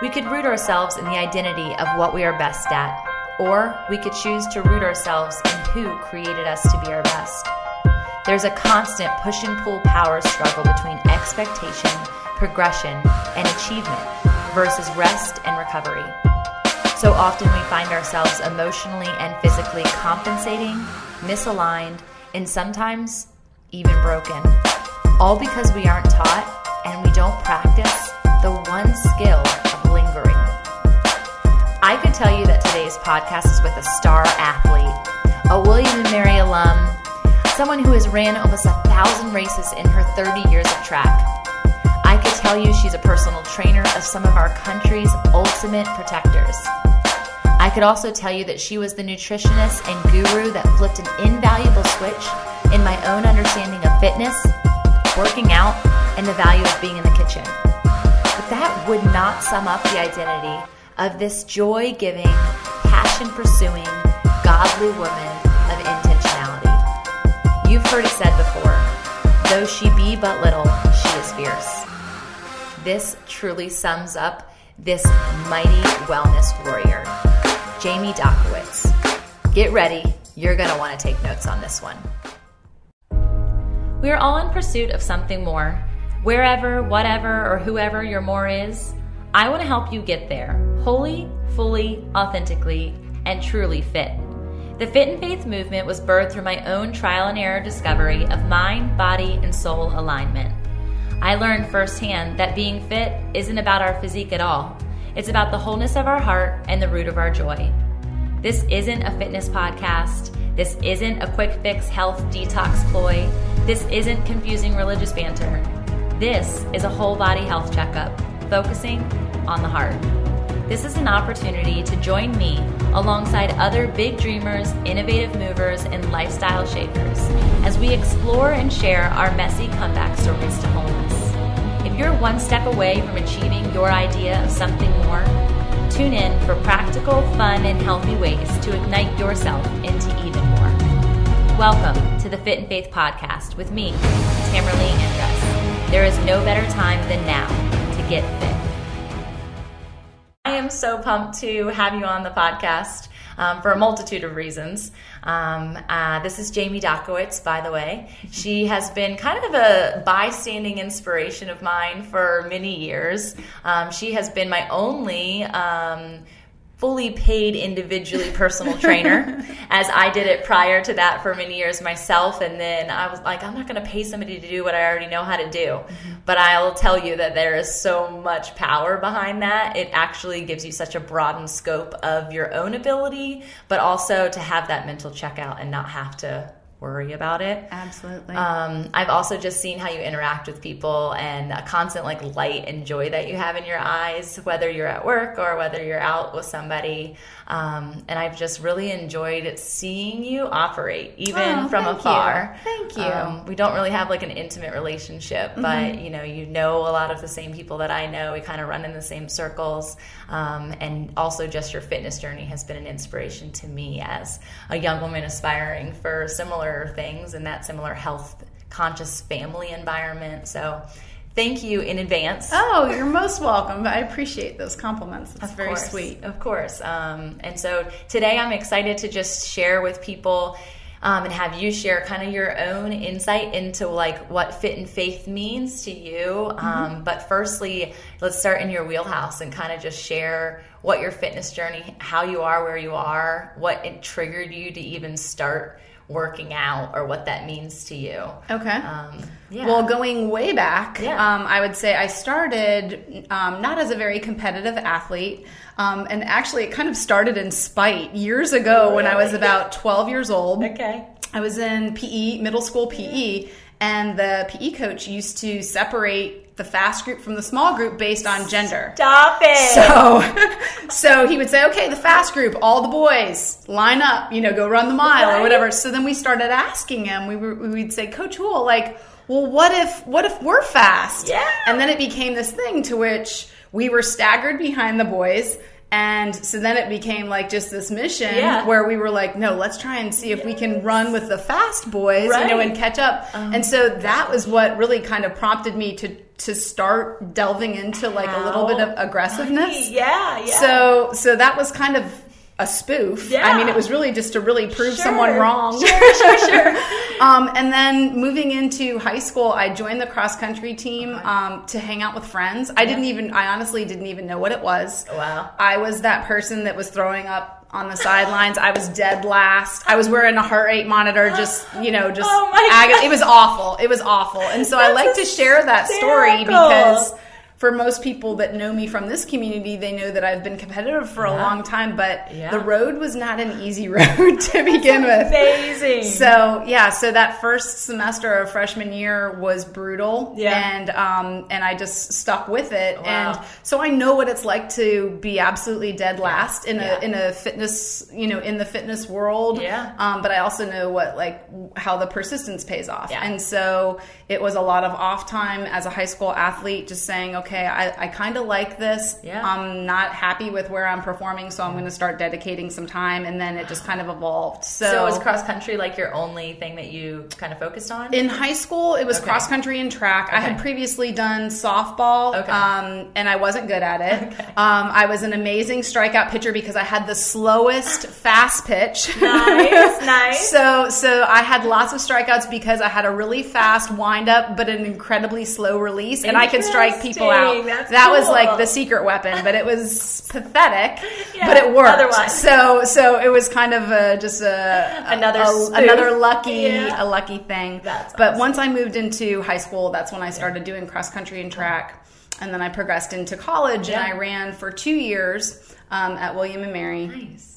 We could root ourselves in the identity of what we are best at, or we could choose to root ourselves in who created us to be our best. There's a constant push and pull power struggle between expectation, progression, and achievement versus rest and recovery. So often we find ourselves emotionally and physically compensating, misaligned, and sometimes even broken. All because we aren't taught and we don't practice the one skill tell you that today's podcast is with a star athlete, a William and Mary alum, someone who has ran almost a thousand races in her 30 years of track. I could tell you she's a personal trainer of some of our country's ultimate protectors. I could also tell you that she was the nutritionist and guru that flipped an invaluable switch in my own understanding of fitness, working out, and the value of being in the kitchen. But that would not sum up the identity of this joy giving, passion pursuing, godly woman of intentionality. You've heard it said before though she be but little, she is fierce. This truly sums up this mighty wellness warrior, Jamie Dockiewicz. Get ready, you're going to want to take notes on this one. We are all in pursuit of something more. Wherever, whatever, or whoever your more is, I want to help you get there, wholly, fully, authentically, and truly fit. The Fit and Faith movement was birthed through my own trial and error discovery of mind, body, and soul alignment. I learned firsthand that being fit isn't about our physique at all. It's about the wholeness of our heart and the root of our joy. This isn't a fitness podcast. This isn't a quick fix health detox ploy. This isn't confusing religious banter. This is a whole body health checkup focusing on the heart. This is an opportunity to join me alongside other big dreamers, innovative movers, and lifestyle shapers as we explore and share our messy comeback stories to wholeness. If you're one step away from achieving your idea of something more, tune in for practical, fun, and healthy ways to ignite yourself into even more. Welcome to the Fit and Faith podcast with me, Tamerlee Andress. There is no better time than now get fit. I am so pumped to have you on the podcast um, for a multitude of reasons. Um, uh, this is Jamie Dockiewicz, by the way. She has been kind of a bystanding inspiration of mine for many years. Um, she has been my only um, fully paid individually personal trainer as I did it prior to that for many years myself and then I was like I'm not going to pay somebody to do what I already know how to do mm-hmm. but I'll tell you that there is so much power behind that it actually gives you such a broadened scope of your own ability but also to have that mental checkout and not have to worry about it. Absolutely. Um, I've also just seen how you interact with people and a constant like light and joy that you have in your eyes, whether you're at work or whether you're out with somebody. Um, and I've just really enjoyed seeing you operate, even oh, from afar. You. Thank you. Um, we don't really have like an intimate relationship, mm-hmm. but you know, you know a lot of the same people that I know. We kind of run in the same circles, um, and also just your fitness journey has been an inspiration to me as a young woman aspiring for similar things in that similar health conscious family environment. So thank you in advance. Oh, you're most welcome. I appreciate those compliments. It's of very course, sweet. Of course. Um, and so today I'm excited to just share with people um, and have you share kind of your own insight into like what fit and faith means to you. Mm-hmm. Um, but firstly, let's start in your wheelhouse and kind of just share what your fitness journey, how you are where you are, what it triggered you to even start working out or what that means to you. Okay. Um, yeah. Well, going way back, yeah. um, I would say I started um, not as a very competitive athlete. Um, and actually, it kind of started in spite years ago really? when I was about 12 years old. Okay. I was in PE, middle school PE, and the PE coach used to separate the fast group from the small group based on gender. Stop it. So, so he would say, okay, the fast group, all the boys line up, you know, go run the mile right. or whatever. So then we started asking him. We were, we'd say, Coach Hool, like, well, what if, what if we're fast? Yeah. And then it became this thing to which we were staggered behind the boys And so then it became like just this mission Yeah. where we were like, no, let's try and see if we can run with the fast boys, you know, and catch up. Oh and so that was what really kind of prompted me to to start delving into like a little bit of aggressiveness. Yeah, yeah. So so that was kind of a spoof. Yeah. I mean, it was really just to really prove Sure. someone wrong. Sure, sure, sure. um, and then moving into high school, I joined the cross country team um, to hang out with friends. I didn't even, I honestly didn't even know what it was. Wow. I was that person that was throwing up on the sidelines. I was dead last. I was wearing a heart rate monitor, just you know, just Oh my ag- God. it was awful. It was awful. And so I like to share that story because for most people that know me from this community, they know that I've been competitive for a long time, but Yeah. the road was not an easy road to begin with. Amazing. So yeah, so that first semester of freshman year was brutal, Yeah. and um, and I just stuck with it, Wow. and so I know what it's like to be absolutely dead last in Yeah. a in a fitness, you know, in the fitness world. Yeah. Um, but I also know what like how the persistence pays off, Yeah. and so it was a lot of off time as a high school athlete, just saying, okay, I, I kind of like this. Yeah. I'm not happy with where I'm performing, so I'm going to start dedicating some time, and then it just kind of evolved. so was cross country like your only thing that you kind of focused on? In high school, it was Okay. cross country and track. I had previously done softball, Okay. um, and I wasn't good at it. Um, I was an amazing strikeout pitcher because I had the slowest fast pitch. nice, nice. So, so I had lots of strikeouts because I had a really fast wind up, but an incredibly slow release, and I could strike people out. That's that was like the secret weapon, but it was pathetic, Yeah, but it worked. otherwise. So, so it was kind of a, just a Another a- another lucky Yeah. a lucky thing. That's but awesome. once I moved into high school, that's when I started doing cross country and track. And then I progressed into college Yeah. and I ran for two years um, at William and Mary. nice.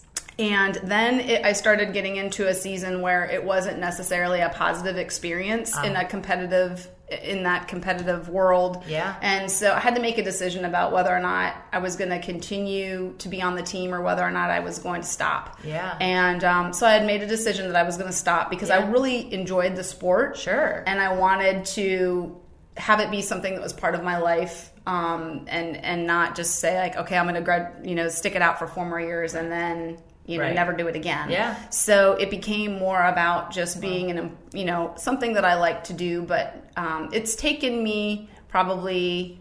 And then it, I started getting into a season where it wasn't necessarily a positive experience in a competitive in that competitive world. Yeah. And so I had to make a decision about whether or not I was going to continue to be on the team or whether or not I was going to stop. Yeah. And um, so I had made a decision that I was going to stop because I really enjoyed the sport. Sure. And I wanted to have it be something that was part of my life. Um, and and not just say like, okay, I'm going to grad, you know, stick it out for four more years and then you know Right. never do it again. Yeah. So it became more about just being an you know something that I like to do, but um, it's taken me probably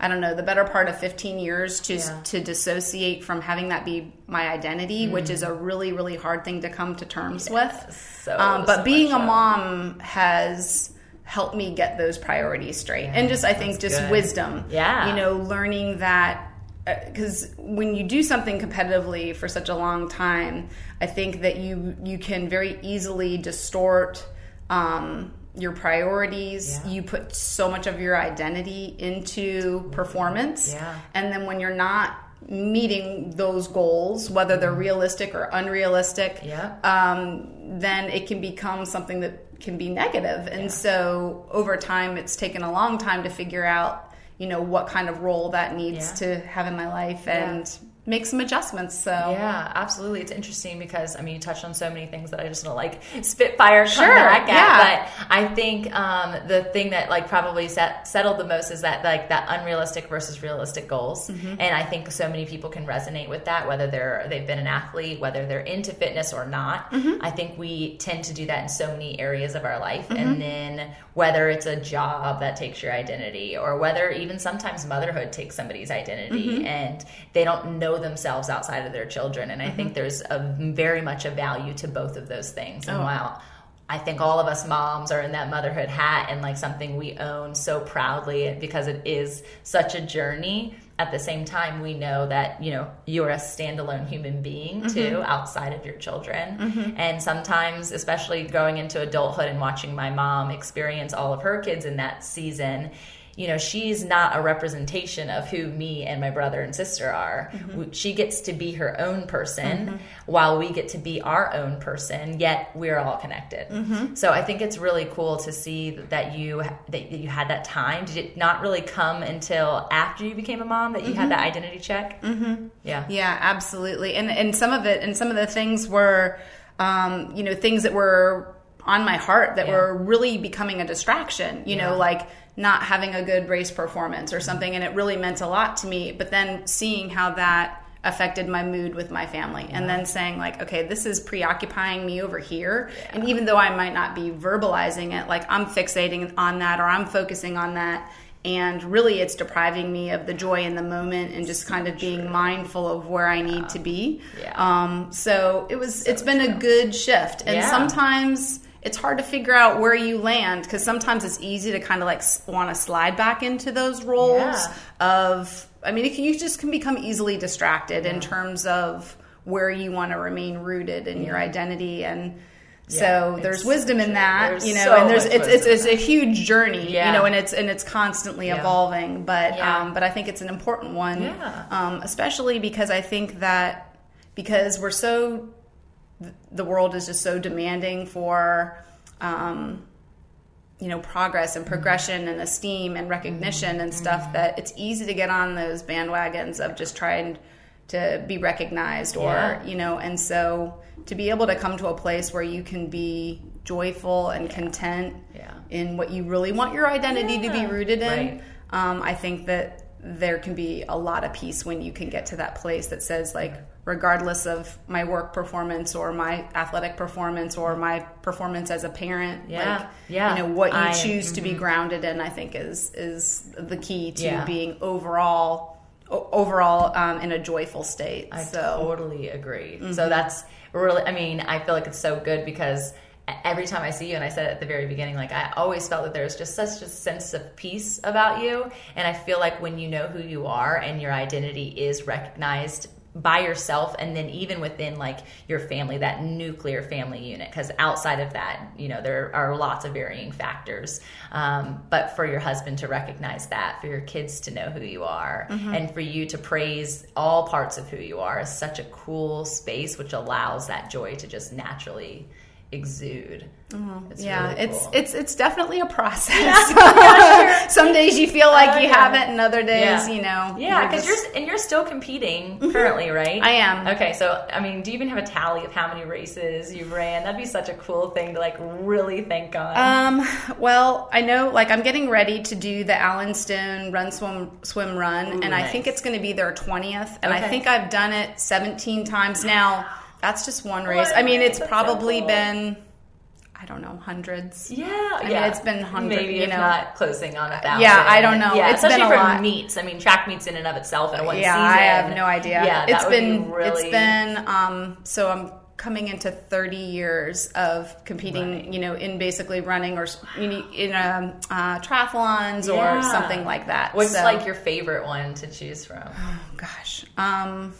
I don't know the better part of 15 years to Yeah. to dissociate from having that be my identity, which is a really really hard thing to come to terms with. So, Um, but so being a mom has helped me get those priorities straight, and just I think just good. wisdom. Yeah. you know, learning that because when you do something competitively for such a long time, I think that you you can very easily distort um, your priorities. Yeah. You put so much of your identity into performance, Yeah. and then when you're not meeting those goals, whether they're realistic or unrealistic, Mm-hmm. Yeah. um, then it can become something that can be negative. And so over time, it's taken a long time to figure out, you know, what kind of role that needs Yeah. to have in my life and make some adjustments. So Yeah, absolutely. It's interesting because I mean, you touched on so many things that I just want to like spitfire come Sure, back at. yeah. But I think um, the thing that like probably set, settled the most is that like that unrealistic versus realistic goals. Mm-hmm. And I think so many people can resonate with that, whether they're they've been an athlete, whether they're into fitness or not. Mm-hmm. I think we tend to do that in so many areas of our life, Mm-hmm. and then whether it's a job that takes your identity, or whether even sometimes motherhood takes somebody's identity, Mm-hmm. and they don't know themselves outside of their children. And I Mm-hmm. think there's a very much a value to both of those things. And Oh. while I think all of us moms are in that motherhood hat and like something we own so proudly because it is such a journey. At the same time, we know that you know you're a standalone human being Mm-hmm. too, outside of your children. And sometimes, especially going into adulthood and watching my mom experience all of her kids in that season, you know, she's not a representation of who me and my brother and sister are. We- She gets to be her own person while we get to be our own person, yet we're all connected. So I think it's really cool to see that you that you had that time. Did it not really come until after you became a mom that you had that identity check? Mm-hmm. Yeah. Yeah, absolutely. And and some of it and some of the things were um, you know, things that were on my heart that Yeah. were really becoming a distraction, you Yeah. know, like not having a good race performance or something and it really meant a lot to me, but then seeing how that affected my mood with my family and then saying like okay this is preoccupying me over here yeah. and even though i might not be verbalizing it like i'm fixating on that or i'm focusing on that and really it's depriving me of the joy in the moment and just kind of being true. mindful of where i need yeah. to be yeah. um, so it was so it's been true. a good shift and sometimes it's hard to figure out where you land because sometimes it's easy to kind of like want to slide back into those roles yeah. of i mean can, you just can become easily distracted in terms of where you want to remain rooted in your identity and so yeah, there's wisdom in that, there's you know, so and there's it's, it's, it's a huge journey, yeah. you know, and it's and it's constantly yeah. evolving. But um, but I think it's an important one, um, especially because I think that because we're so the world is just so demanding for um, you know progress and progression mm-hmm. and esteem and recognition and stuff mm-hmm. that it's easy to get on those bandwagons of just trying to be recognized or you know and so to be able to come to a place where you can be joyful and yeah. content yeah. in what you really want your identity to be rooted in, right. um, I think that there can be a lot of peace when you can get to that place that says like regardless of my work performance or my athletic performance or my performance as a parent yeah like, yeah you know what you I, choose mm-hmm. to be mm-hmm. grounded in i think is is the key to yeah. being overall overall um, in a joyful state i so. totally agree mm-hmm. so that's really, I mean, I feel like it's so good because every time I see you, and I said at the very beginning, like I always felt that there's just such a sense of peace about you. And I feel like when you know who you are and your identity is recognized by yourself and then even within like your family that nuclear family unit because outside of that you know there are lots of varying factors um, but for your husband to recognize that for your kids to know who you are mm-hmm. and for you to praise all parts of who you are is such a cool space which allows that joy to just naturally exude. Mm-hmm. It's yeah, really cool. it's it's it's definitely a process. Yeah, Some days you feel like oh, you yeah. have it, and other days, yeah. you know. Yeah, because you're, just... you're, and you're still competing mm-hmm. currently, right? I am. Okay, so I mean, do you even have a tally of how many races you've ran? That'd be such a cool thing to like really think on. Um, well, I know, like I'm getting ready to do the Allen Stone Run Swim Swim Run, Ooh, and nice. I think it's going to be their twentieth, and okay. I think I've done it seventeen times now. That's just one race. What? I mean, it's That's probably so cool. been I don't know, hundreds. Yeah, I mean, it's been hundreds. Maybe you know, not closing on a thousand. Yeah, I don't know. Yeah, it's especially been for lot. meets. I mean, track meets in and of itself in one yeah, season. I have no idea. Yeah, it's been really... it's been um so I'm coming into 30 years of competing, right. you know, in basically running or in um, uh, triathlons yeah. or something like that. What's so, like your favorite one to choose from? Oh gosh. Um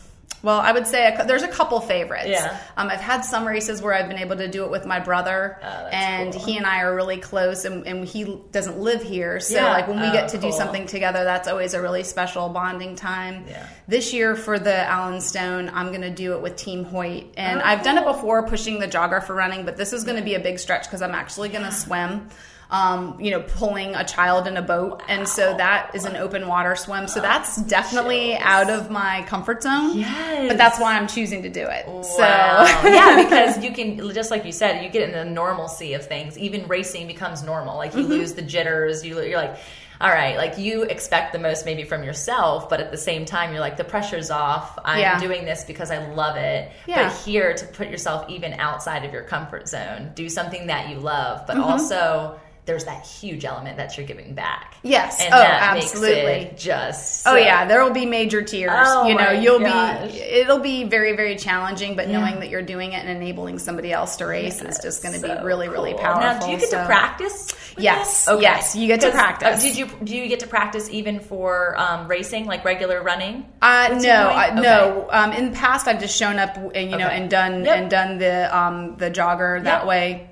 well, I would say a, there's a couple favorites. Yeah. Um, I've had some races where I've been able to do it with my brother, oh, and cool. he and I are really close, and, and he doesn't live here, so yeah. like when we oh, get to cool. do something together, that's always a really special bonding time. Yeah. This year for the Allen Stone, I'm going to do it with Team Hoyt, and oh, I've done it before, pushing the jogger for running, but this is going to be a big stretch because I'm actually going to swim um, you know, pulling a child in a boat. And so that is an open water swim. So that's definitely out of my comfort zone. Yes. But that's why I'm choosing to do it. Wow. So yeah, because you can just like you said, you get in the normalcy of things. Even racing becomes normal. Like you mm-hmm. lose the jitters. You you're like all right, like you expect the most maybe from yourself, but at the same time, you're like, the pressure's off. I'm yeah. doing this because I love it. Yeah. But here to put yourself even outside of your comfort zone, do something that you love, but mm-hmm. also there's that huge element that you're giving back. Yes. And oh, absolutely. just so. Oh yeah, there will be major tears. Oh, you know, you'll gosh. be it'll be very very challenging, but yeah. knowing that you're doing it and enabling somebody else to race is just going to so be really really powerful. Now, do you get so. to practice? Yes. Okay. Yes, you get to uh, practice. Uh, did you do you get to practice even for um, racing like regular running? Uh, no, uh, okay. no. Um, in the past, I've just shown up and you know and done yep. and done the um, the jogger that way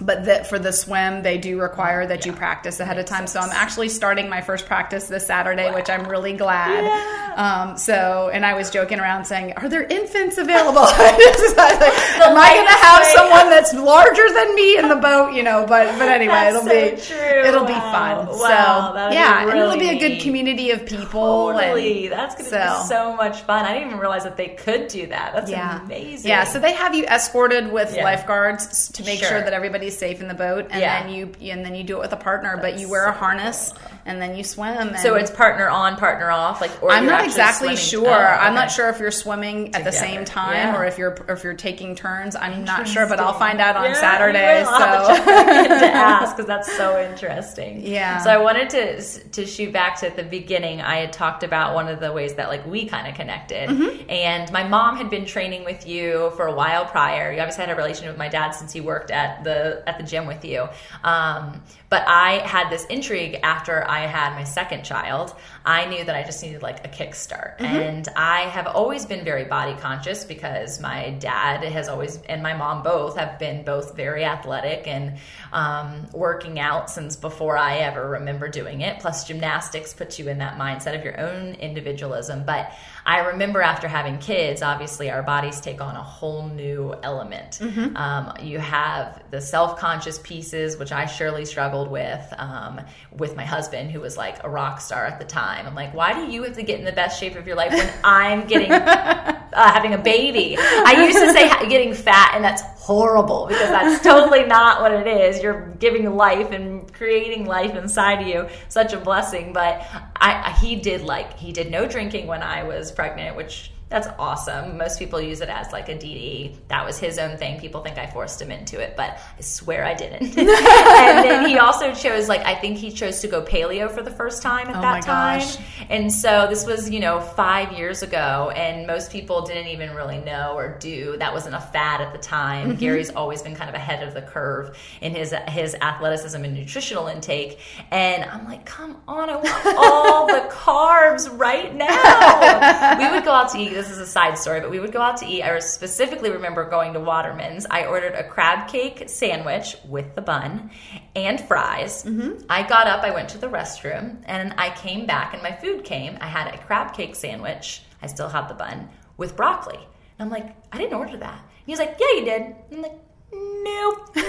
but that for the swim they do require that yeah. you practice ahead of time so i'm actually starting my first practice this saturday wow. which i'm really glad yeah. um, so and i was joking around saying are there infants available am i going to have someone that's larger than me in the boat you know but but anyway that's it'll so be true. it'll wow. be fun wow. so yeah really and it'll be a good community of people totally and, that's going to so. be so much fun i didn't even realize that they could do that that's yeah. amazing yeah so they have you escorted with lifeguards to make sure, sure that everybody safe in the boat, and yeah. then you and then you do it with a partner, That's but you wear a harness so cool. and then you swim. so it's partner on, partner off. Like, I'm not exactly swimming. sure. Oh, okay. I'm not sure if you're swimming at the same time yeah. or if you're if you're taking turns. I'm not sure, but I'll find out on yeah, Saturday. So to ask because that's so interesting. Yeah. So I wanted to to shoot back to the beginning. I had talked about one of the ways that like we kind of connected, mm-hmm. and my mom had been training with you for a while prior. You obviously had a relationship with my dad since he worked at the at the gym with you. Um, but I had this intrigue after I had my second child. I knew that I just needed like a kickstart. Mm-hmm. And I have always been very body conscious because my dad has always, and my mom both have been both very athletic and um, working out since before I ever remember doing it. Plus, gymnastics puts you in that mindset of your own individualism. But I remember after having kids, obviously our bodies take on a whole new element. Mm-hmm. Um, you have the self conscious pieces, which I surely struggled with um, with my husband, who was like a rock star at the time. I'm like, why do you have to get in the best shape of your life when I'm getting uh, having a baby? I used to say getting fat, and that's horrible because that's totally not what it is. You're giving life and creating life inside of you. Such a blessing. But I, he did like he did no drinking when I was pregnant, which that's awesome. Most people use it as like a DD. That was his own thing. People think I forced him into it, but I swear I didn't. and then he also chose like I think he chose to go paleo for the first time at oh that time. Gosh. And so this was, you know, 5 years ago and most people didn't even really know or do. That wasn't a fad at the time. Mm-hmm. Gary's always been kind of ahead of the curve in his his athleticism and nutritional intake. And I'm like, "Come on, I want all the carbs right now." We would go out to eat this is a side story, but we would go out to eat. I specifically remember going to Waterman's. I ordered a crab cake sandwich with the bun and fries. Mm-hmm. I got up, I went to the restroom, and I came back, and my food came. I had a crab cake sandwich. I still had the bun with broccoli. And I'm like, I didn't order that. And he's like, Yeah, you did. I'm like, nope.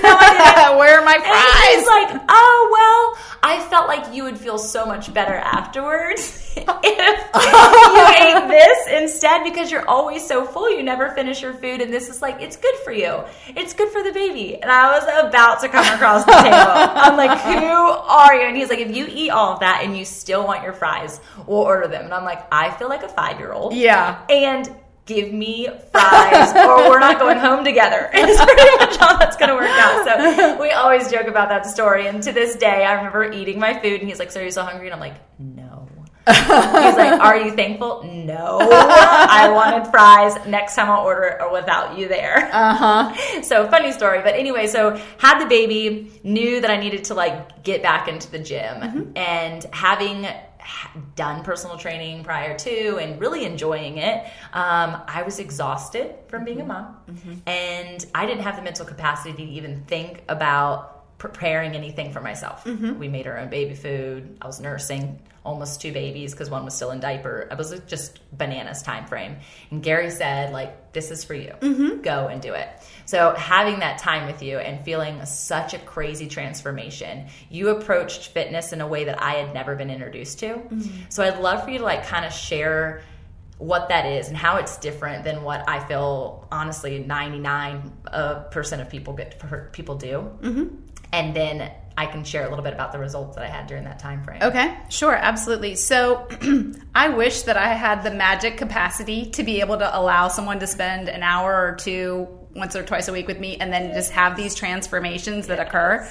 No, Where are my fries? And he's like, oh, well, I felt like you would feel so much better afterwards if you ate this instead because you're always so full. You never finish your food. And this is like, it's good for you. It's good for the baby. And I was about to come across the table. I'm like, who are you? And he's like, if you eat all of that and you still want your fries, we'll order them. And I'm like, I feel like a five year old. Yeah. And give me fries or we're not going home together. It's pretty much how that's going to work out. So we always joke about that story. And to this day, I remember eating my food and he's like, so are you so hungry? And I'm like, no. he's like, are you thankful? No. I wanted fries. Next time I'll order it without you there. Uh-huh. So funny story. But anyway, so had the baby, knew that I needed to like get back into the gym mm-hmm. and having done personal training prior to and really enjoying it, um, I was exhausted from being a mm-hmm. mom. Mm-hmm. And I didn't have the mental capacity to even think about preparing anything for myself. Mm-hmm. We made our own baby food. I was nursing almost two babies because one was still in diaper. It was just bananas time frame. And Gary said, like, this is for you. Mm-hmm. Go and do it. So having that time with you and feeling such a crazy transformation, you approached fitness in a way that I had never been introduced to. Mm-hmm. So I'd love for you to like kind of share what that is and how it's different than what I feel honestly 99% uh, of people get people do. Mm-hmm. And then I can share a little bit about the results that I had during that time frame. Okay, sure, absolutely. So I wish that I had the magic capacity to be able to allow someone to spend an hour or two once or twice a week with me and then just have these transformations that occur.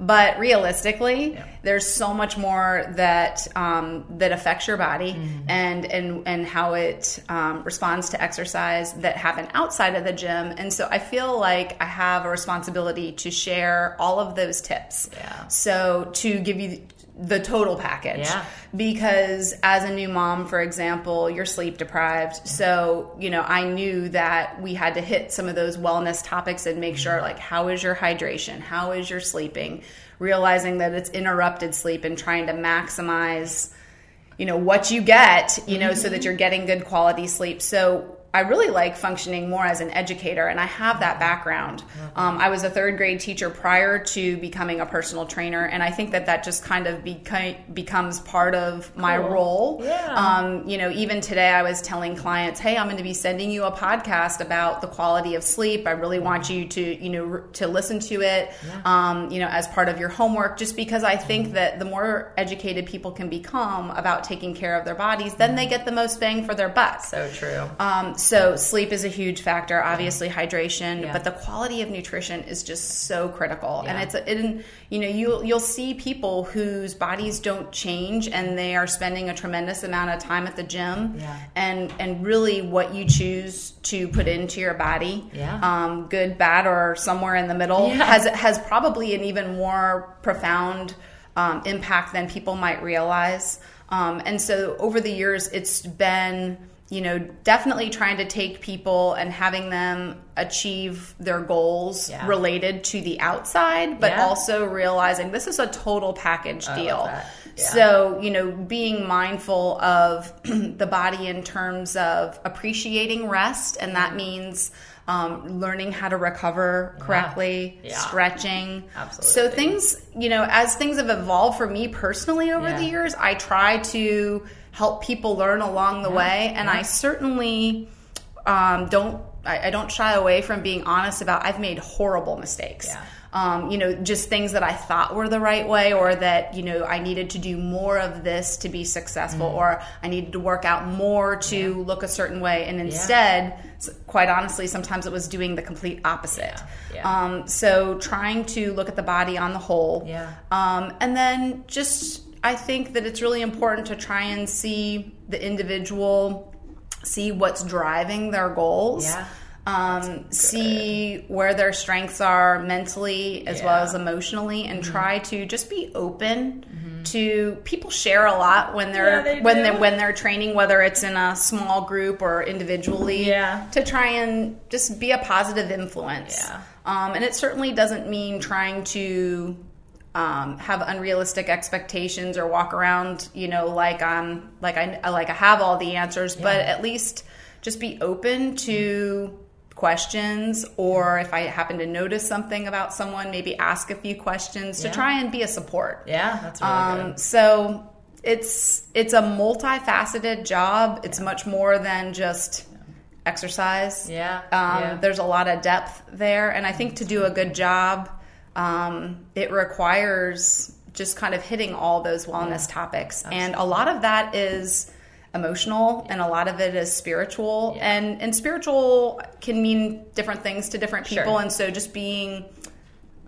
But realistically, yeah. there's so much more that um, that affects your body mm-hmm. and and and how it um, responds to exercise that happen outside of the gym. And so I feel like I have a responsibility to share all of those tips. Yeah. So to give you the total package. Yeah. Because as a new mom, for example, you're sleep deprived. So, you know, I knew that we had to hit some of those wellness topics and make sure, like, how is your hydration? How is your sleeping? Realizing that it's interrupted sleep and trying to maximize, you know, what you get, you know, mm-hmm. so that mm-hmm. you're getting good quality sleep. So, I really like functioning more as an educator, and I have that background. Um, I was a third grade teacher prior to becoming a personal trainer, and I think that that just kind of beca- becomes part of my cool. role. Yeah. Um, you know, even today I was telling clients, "Hey, I'm going to be sending you a podcast about the quality of sleep. I really want you to, you know, to listen to it, yeah. um, you know, as part of your homework, just because I think mm-hmm. that the more educated people can become about taking care of their bodies, then they get the most bang for their buck. So true. So sleep is a huge factor. Obviously, yeah. hydration, yeah. but the quality of nutrition is just so critical. Yeah. And it's it, you know you'll you'll see people whose bodies don't change and they are spending a tremendous amount of time at the gym. And and really, what you choose to put into your body, um, good, bad, or somewhere in the middle, has has probably an even more profound um, impact than people might realize. Um, and so over the years, it's been you know, definitely trying to take people and having them achieve their goals yeah. related to the outside, but yeah. also realizing this is a total package deal. Yeah. So, you know, being mindful of the body in terms of appreciating rest, and that means um, learning how to recover correctly, stretching. Absolutely. So, things, you know, as things have evolved for me personally over the years, I try to help people learn along the yeah. way. And yeah. I certainly um, don't I, I, don't shy away from being honest about I've made horrible mistakes. Yeah. Um, you know, just things that I thought were the right way, or that you know I needed to do more of this to be successful, mm. or I needed to work out more to yeah. look a certain way, and instead, yeah. quite honestly, sometimes it was doing the complete opposite. Yeah. Um, so trying to look at the body on the whole, yeah. Um, and then just I think that it's really important to try and see the individual, see what's driving their goals. Yeah. Um, see where their strengths are mentally as yeah. well as emotionally, and mm-hmm. try to just be open mm-hmm. to people. Share a lot when they're yeah, they when they when they're training, whether it's in a small group or individually. Yeah. To try and just be a positive influence. Yeah. Um, and it certainly doesn't mean trying to um, have unrealistic expectations or walk around, you know, like I'm like I like I have all the answers, yeah. but at least just be open to questions or if I happen to notice something about someone, maybe ask a few questions yeah. to try and be a support. Yeah, that's really um, good. So it's it's a multifaceted job. It's yeah. much more than just exercise. Yeah. Um, yeah. There's a lot of depth there, and I think to do a good job um, it requires just kind of hitting all those wellness yeah, topics. Absolutely. And a lot of that is emotional yeah. and a lot of it is spiritual. Yeah. And and spiritual can mean different things to different people. Sure. And so just being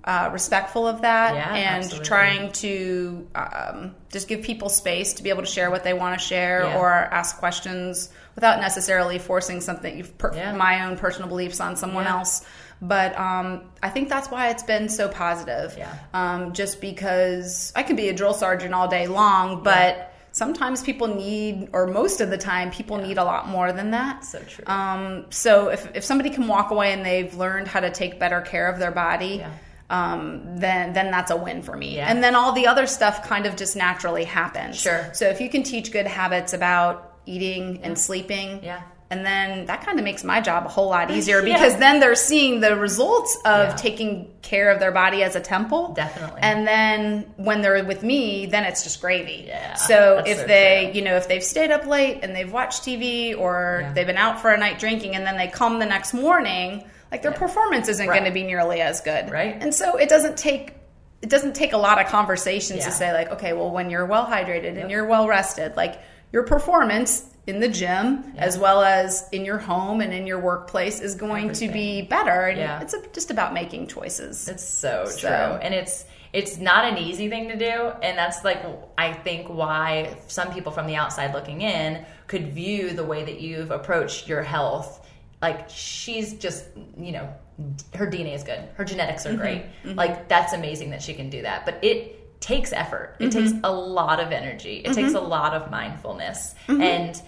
uh, respectful of that and absolutely. trying to um, just give people space to be able to share what they want to share or ask questions without necessarily forcing something per- my own personal beliefs on someone else but um, I think that's why it's been so positive. Yeah. Um, just because I could be a drill sergeant all day long, but yeah. sometimes people need, or most of the time, people yeah. need a lot more than that. So true. Um, so if, if somebody can walk away and they've learned how to take better care of their body, yeah. Um, then then that's a win for me. Yeah. And then all the other stuff kind of just naturally happens. Sure. So if you can teach good habits about eating yeah. and sleeping, yeah. And then that kind of makes my job a whole lot easier because yeah. then they're seeing the results of yeah. taking care of their body as a temple. Definitely. And then when they're with me, then it's just gravy. Yeah. So if so they, true. you know, if they've stayed up late and they've watched TV or yeah. they've been out for a night drinking and then they come the next morning, like their performance isn't right. going to be nearly as good. Right. And so it doesn't take it doesn't take a lot of conversations to say like, okay, well when you're well hydrated yep. and you're well rested, like your performance in the gym yeah. as well as in your home and in your workplace is going Everything. to be better and yeah. it's a, just about making choices it's so, so, true and it's it's not an easy thing to do and that's like i think why some people from the outside looking in could view the way that you've approached your health like she's just you know her dna is good her genetics are mm-hmm. great mm-hmm. like that's amazing that she can do that but it takes effort. It mm-hmm. takes a lot of energy. It mm-hmm. takes a lot of mindfulness. Mm-hmm. And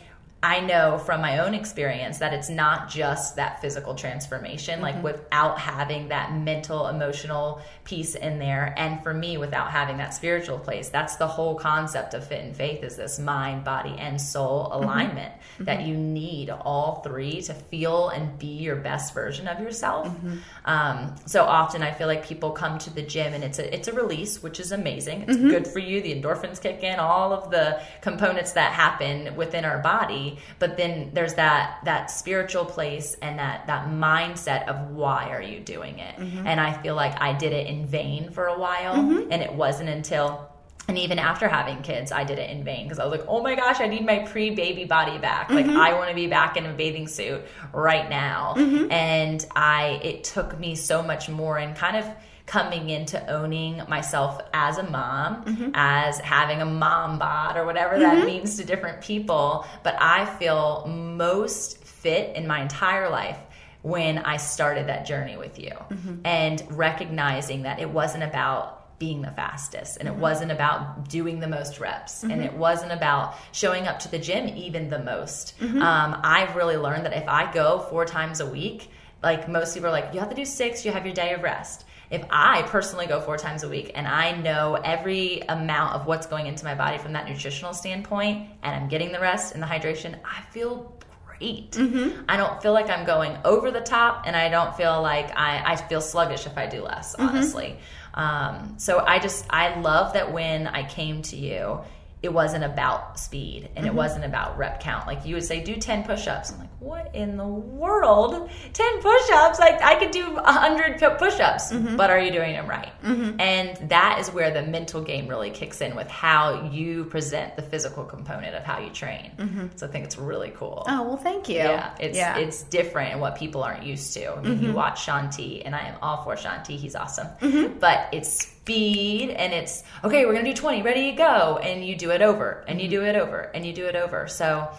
I know from my own experience that it's not just that physical transformation, like mm-hmm. without having that mental, emotional piece in there. And for me, without having that spiritual place, that's the whole concept of fit and faith is this mind, body, and soul mm-hmm. alignment mm-hmm. that you need all three to feel and be your best version of yourself. Mm-hmm. Um, so often I feel like people come to the gym and it's a, it's a release, which is amazing. It's mm-hmm. good for you. The endorphins kick in, all of the components that happen within our body but then there's that that spiritual place and that that mindset of why are you doing it mm-hmm. and i feel like i did it in vain for a while mm-hmm. and it wasn't until and even after having kids, I did it in vain because I was like, oh my gosh, I need my pre baby body back. Mm-hmm. Like, I want to be back in a bathing suit right now. Mm-hmm. And I, it took me so much more and kind of, coming into owning myself as a mom, mm-hmm. as having a mom bod or whatever mm-hmm. that means to different people. But I feel most fit in my entire life when I started that journey with you mm-hmm. and recognizing that it wasn't about being the fastest and it mm-hmm. wasn't about doing the most reps and mm-hmm. it wasn't about showing up to the gym even the most. Mm-hmm. Um, I've really learned that if I go four times a week, like most people are like, you have to do six, you have your day of rest if I personally go four times a week and I know every amount of what's going into my body from that nutritional standpoint and I'm getting the rest and the hydration, I feel great. Mm-hmm. I don't feel like I'm going over the top and I don't feel like I, I feel sluggish if I do less, mm-hmm. honestly. Mm-hmm. Um, so I just, I love that when I came to you, it wasn't about speed and mm-hmm. it wasn't about rep count. Like you would say, do 10 push ups. I'm like, what in the world? 10 push ups? Like I could do 100 push ups, mm-hmm. but are you doing them right? Mm-hmm. And that is where the mental game really kicks in with how you present the physical component of how you train. Mm-hmm. So I think it's really cool. Oh, well, thank you. Yeah, it's, yeah. it's different and what people aren't used to. I mean, you mm-hmm. watch Shaun T, and I am all for Shaun T, He's awesome. Mm-hmm. But it's speed and it's okay we're gonna do 20 ready to go. And you do it over and you do it over and you do it over. So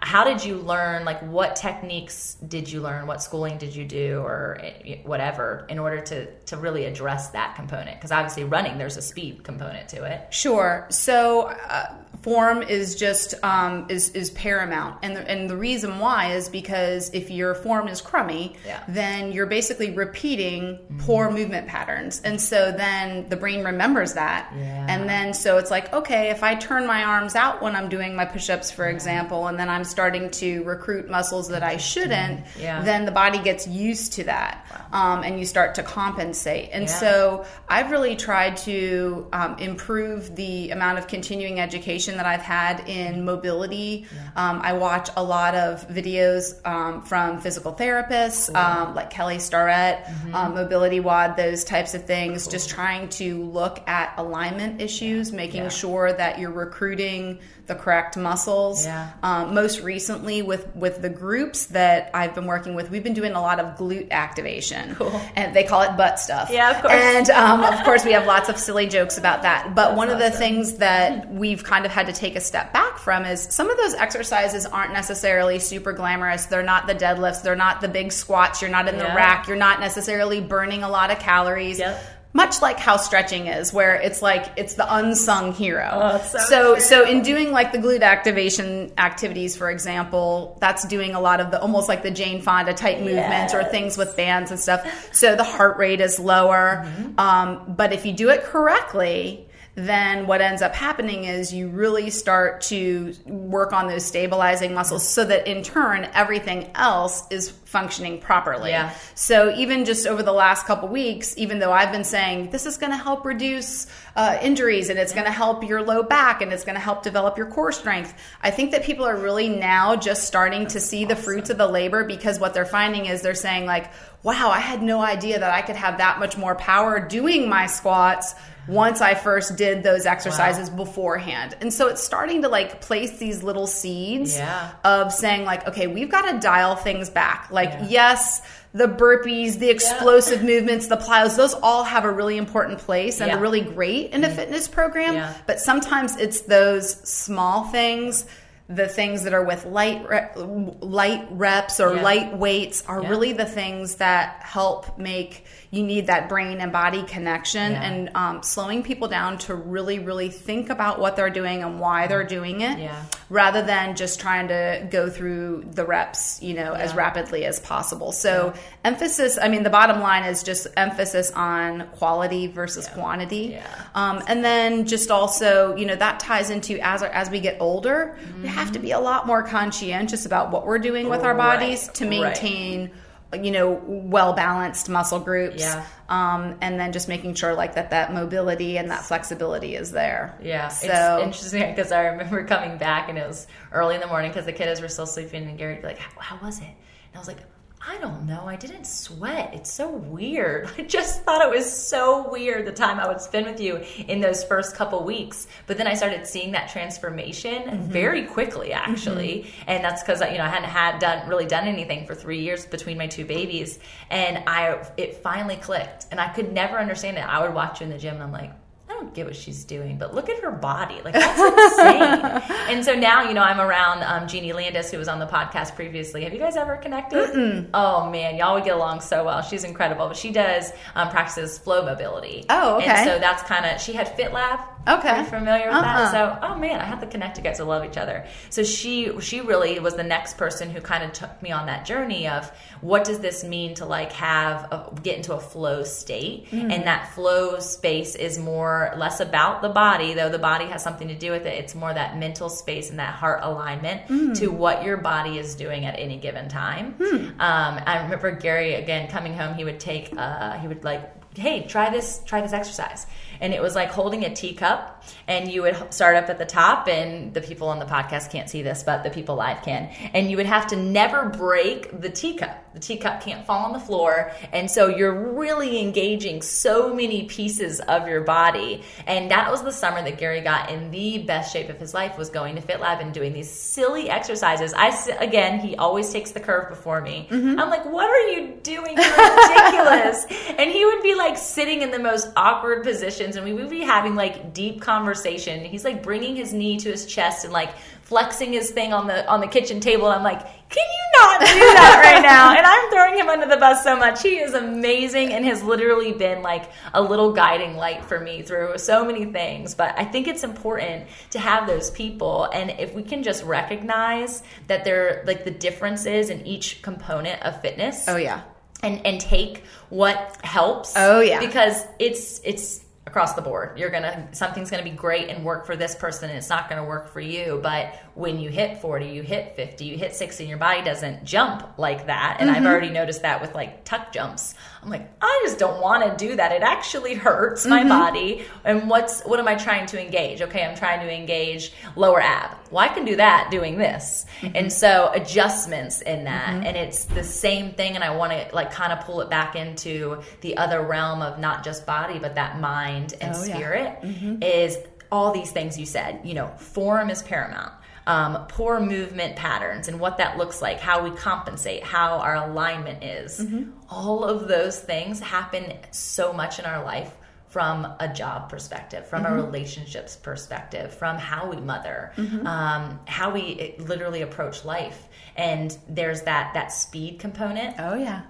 how did you learn like what techniques did you learn? What schooling did you do or whatever in order to to really address that component? Because obviously running there's a speed component to it. Sure. So uh, form is just um, is is paramount, and the, and the reason why is because if your form is crummy, yeah. then you're basically repeating mm-hmm. poor movement patterns, and so then the brain remembers that, yeah. and then so it's like okay, if I turn my arms out when I'm doing my push-ups, for yeah. example, and then I'm starting to recruit muscles that I shouldn't, then the body gets used to that, wow. um, and you start to compensate, and so I've really tried to um, improve the amount of continuing education that I've had in mobility. Yeah. Um, I watch a lot of videos um, from physical therapists cool. um, like Kelly Starrett, mm-hmm. Um, mobility WOD, those types of things. Cool. Just trying to look at alignment issues, making yeah. sure that you're recruiting the correct muscles. Yeah. Um, most recently, with with the groups that I've been working with, we've been doing a lot of glute activation. Cool. And they call it butt stuff. Yeah, of course. And um, of course, we have lots of silly jokes about that. But That's one of the things that we've kind of had to take a step back from is some of those exercises aren't necessarily super glamorous. They're not the deadlifts. They're not the big squats. You're not in yeah. the rack. You're not necessarily burning a lot of calories. Yep much like how stretching is where it's like it's the unsung hero oh, so so, so, in doing like the glute activation activities for example that's doing a lot of the almost like the jane fonda type movements yes. or things with bands and stuff so the heart rate is lower mm-hmm. um, but if you do it correctly then what ends up happening is you really start to work on those stabilizing muscles so that in turn everything else is functioning properly. Yeah. So even just over the last couple weeks, even though I've been saying this is going to help reduce uh, injuries and it's going to help your low back and it's going to help develop your core strength, I think that people are really now just starting to see the fruits of the labor because what they're finding is they're saying like, wow, I had no idea that I could have that much more power doing my squats once I first did those exercises wow. beforehand. And so it's starting to like place these little seeds yeah. of saying like, okay, we've got to dial things back. Like, yeah. yes, the burpees, the explosive yeah. movements, the plyos, those all have a really important place and are really great in a mm-hmm. fitness program. But sometimes it's those small things the things that are with light re- light reps or yeah. light weights are yeah. really the things that help make you need that brain and body connection yeah. and um, slowing people down to really really think about what they're doing and why they're doing it yeah. Rather than just trying to go through the reps you know as rapidly as possible. So emphasis i mean the bottom line is just emphasis on quality versus quantity. Um, and then just also you know that ties into as as we get older mm-hmm have to be a lot more conscientious about what we're doing with our bodies right. to maintain right you know well balanced muscle groups yeah. um, and then just making sure like that that mobility and that flexibility is there. Yeah. So it's interesting because i remember coming back and it was early in the morning because the kiddos were still sleeping and gary would be like how, how was it? And i was like I don't know. I didn't sweat. It's so weird. I just thought it was so weird the time I would spend with you in those first couple weeks. But then I started seeing that transformation mm-hmm. very quickly, actually. Mm-hmm. And that's because you know I hadn't had done really done anything for three years between my two babies, and I it finally clicked. And I could never understand it. I would watch you in the gym, and I'm like don't get what she's doing, but look at her body. Like, that's insane. and so now, you know, I'm around um, Jeannie Landis, who was on the podcast previously. Have you guys ever connected? Mm-mm. Oh, man, y'all would get along so well. She's incredible. But she does um, practices flow mobility. Oh, okay. And so that's kind of, she had Fit Lab. Okay. Are you familiar with uh-huh. that? So, oh man, I have to connect you guys to love each other. So she she really was the next person who kind of took me on that journey of what does this mean to like have a, get into a flow state, mm. and that flow space is more less about the body, though the body has something to do with it. It's more that mental space and that heart alignment mm. to what your body is doing at any given time. Mm. Um, I remember Gary again coming home. He would take uh, he would like hey try this try this exercise. And it was like holding a teacup and you would start up at the top and the people on the podcast can't see this but the people live can. And you would have to never break the teacup the teacup can't fall on the floor. And so you're really engaging so many pieces of your body. And that was the summer that gary got in the best shape of his life was going to fit lab and doing these silly exercises. I again he always takes the curve before me. Mm-hmm. i'm like what are you doing? You're ridiculous. And he would be like sitting in the most awkward positions and we would be having like deep conversation. He's like bringing his knee to his chest and like flexing his thing on the on the kitchen table. I'm like, can you not do that right now? And I'm throwing him under the bus so much. He is amazing and has literally been like a little guiding light for me through so many things. But I think it's important to have those people. And if we can just recognize that they're like the differences in each component of fitness. Oh yeah. And, and take what helps. Oh yeah. Because it's it's across the board. You're gonna something's gonna be great and work for this person, and it's not gonna work for you. But when you hit 40, you hit 50, you hit 60, and your body doesn't jump like that. And mm-hmm. I've already noticed that with like tuck jumps. I'm like, I just don't want to do that. It actually hurts my mm-hmm. body. And what's what am I trying to engage? Okay, I'm trying to engage lower ab. Well, I can do that doing this. Mm-hmm. And so adjustments in that, mm-hmm. and it's the same thing. And I want to like kind of pull it back into the other realm of not just body, but that mind and oh, spirit yeah. Mm-hmm. is all these things you said. You know, form is paramount um, poor movement patterns and what that looks like, how we compensate, how our alignment is. Mm-hmm. All of those things happen so much in our life from a job perspective, from mm-hmm. a relationships perspective, from how we mother, mm-hmm. um, how we literally approach life. And there's that that speed component. Oh yeah.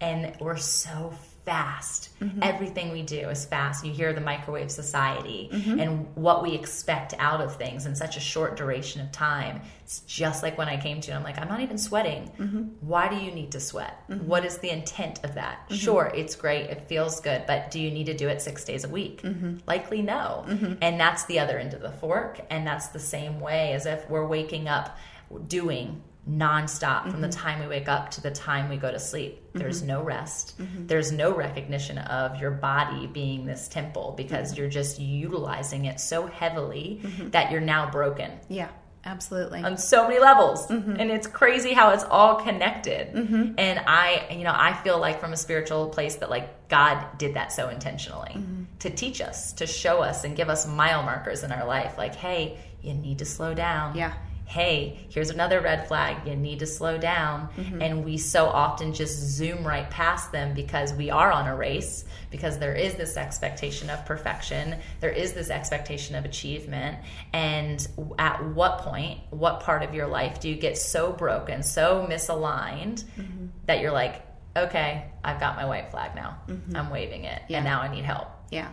And we're so fast. Mm-hmm. Everything we do is fast. You hear the microwave society mm-hmm. and what we expect out of things in such a short duration of time. It's just like when I came to you, I'm like, I'm not even sweating. Mm-hmm. Why do you need to sweat? Mm-hmm. What is the intent of that? Mm-hmm. Sure, it's great, it feels good, but do you need to do it six days a week? Mm-hmm. Likely no. And that's the other end of the fork. And that's the same way as if we're waking up doing nonstop mm-hmm. from the time we wake up to the time we go to sleep. There's mm-hmm. no rest. Mm-hmm. There's no recognition of your body being this temple because mm-hmm. you're just utilizing it so heavily mm-hmm. that you're now broken. Yeah. Absolutely. On so many levels. And it's crazy how it's all connected. And I, you know, I feel like from a spiritual place that like God did that so intentionally to teach us, to show us and give us mile markers in our life like, hey, you need to slow down. Yeah hey, here's another red flag. You need to slow down. Mm-hmm. And we so often just zoom right past them because we are on a race, because there is this expectation of perfection, there is this expectation of achievement. And at what point, what part of your life do you get so broken, so misaligned mm-hmm. that you're like, okay, I've got my white flag now. Mm-hmm. I'm waving it. Yeah. And now I need help. Yeah.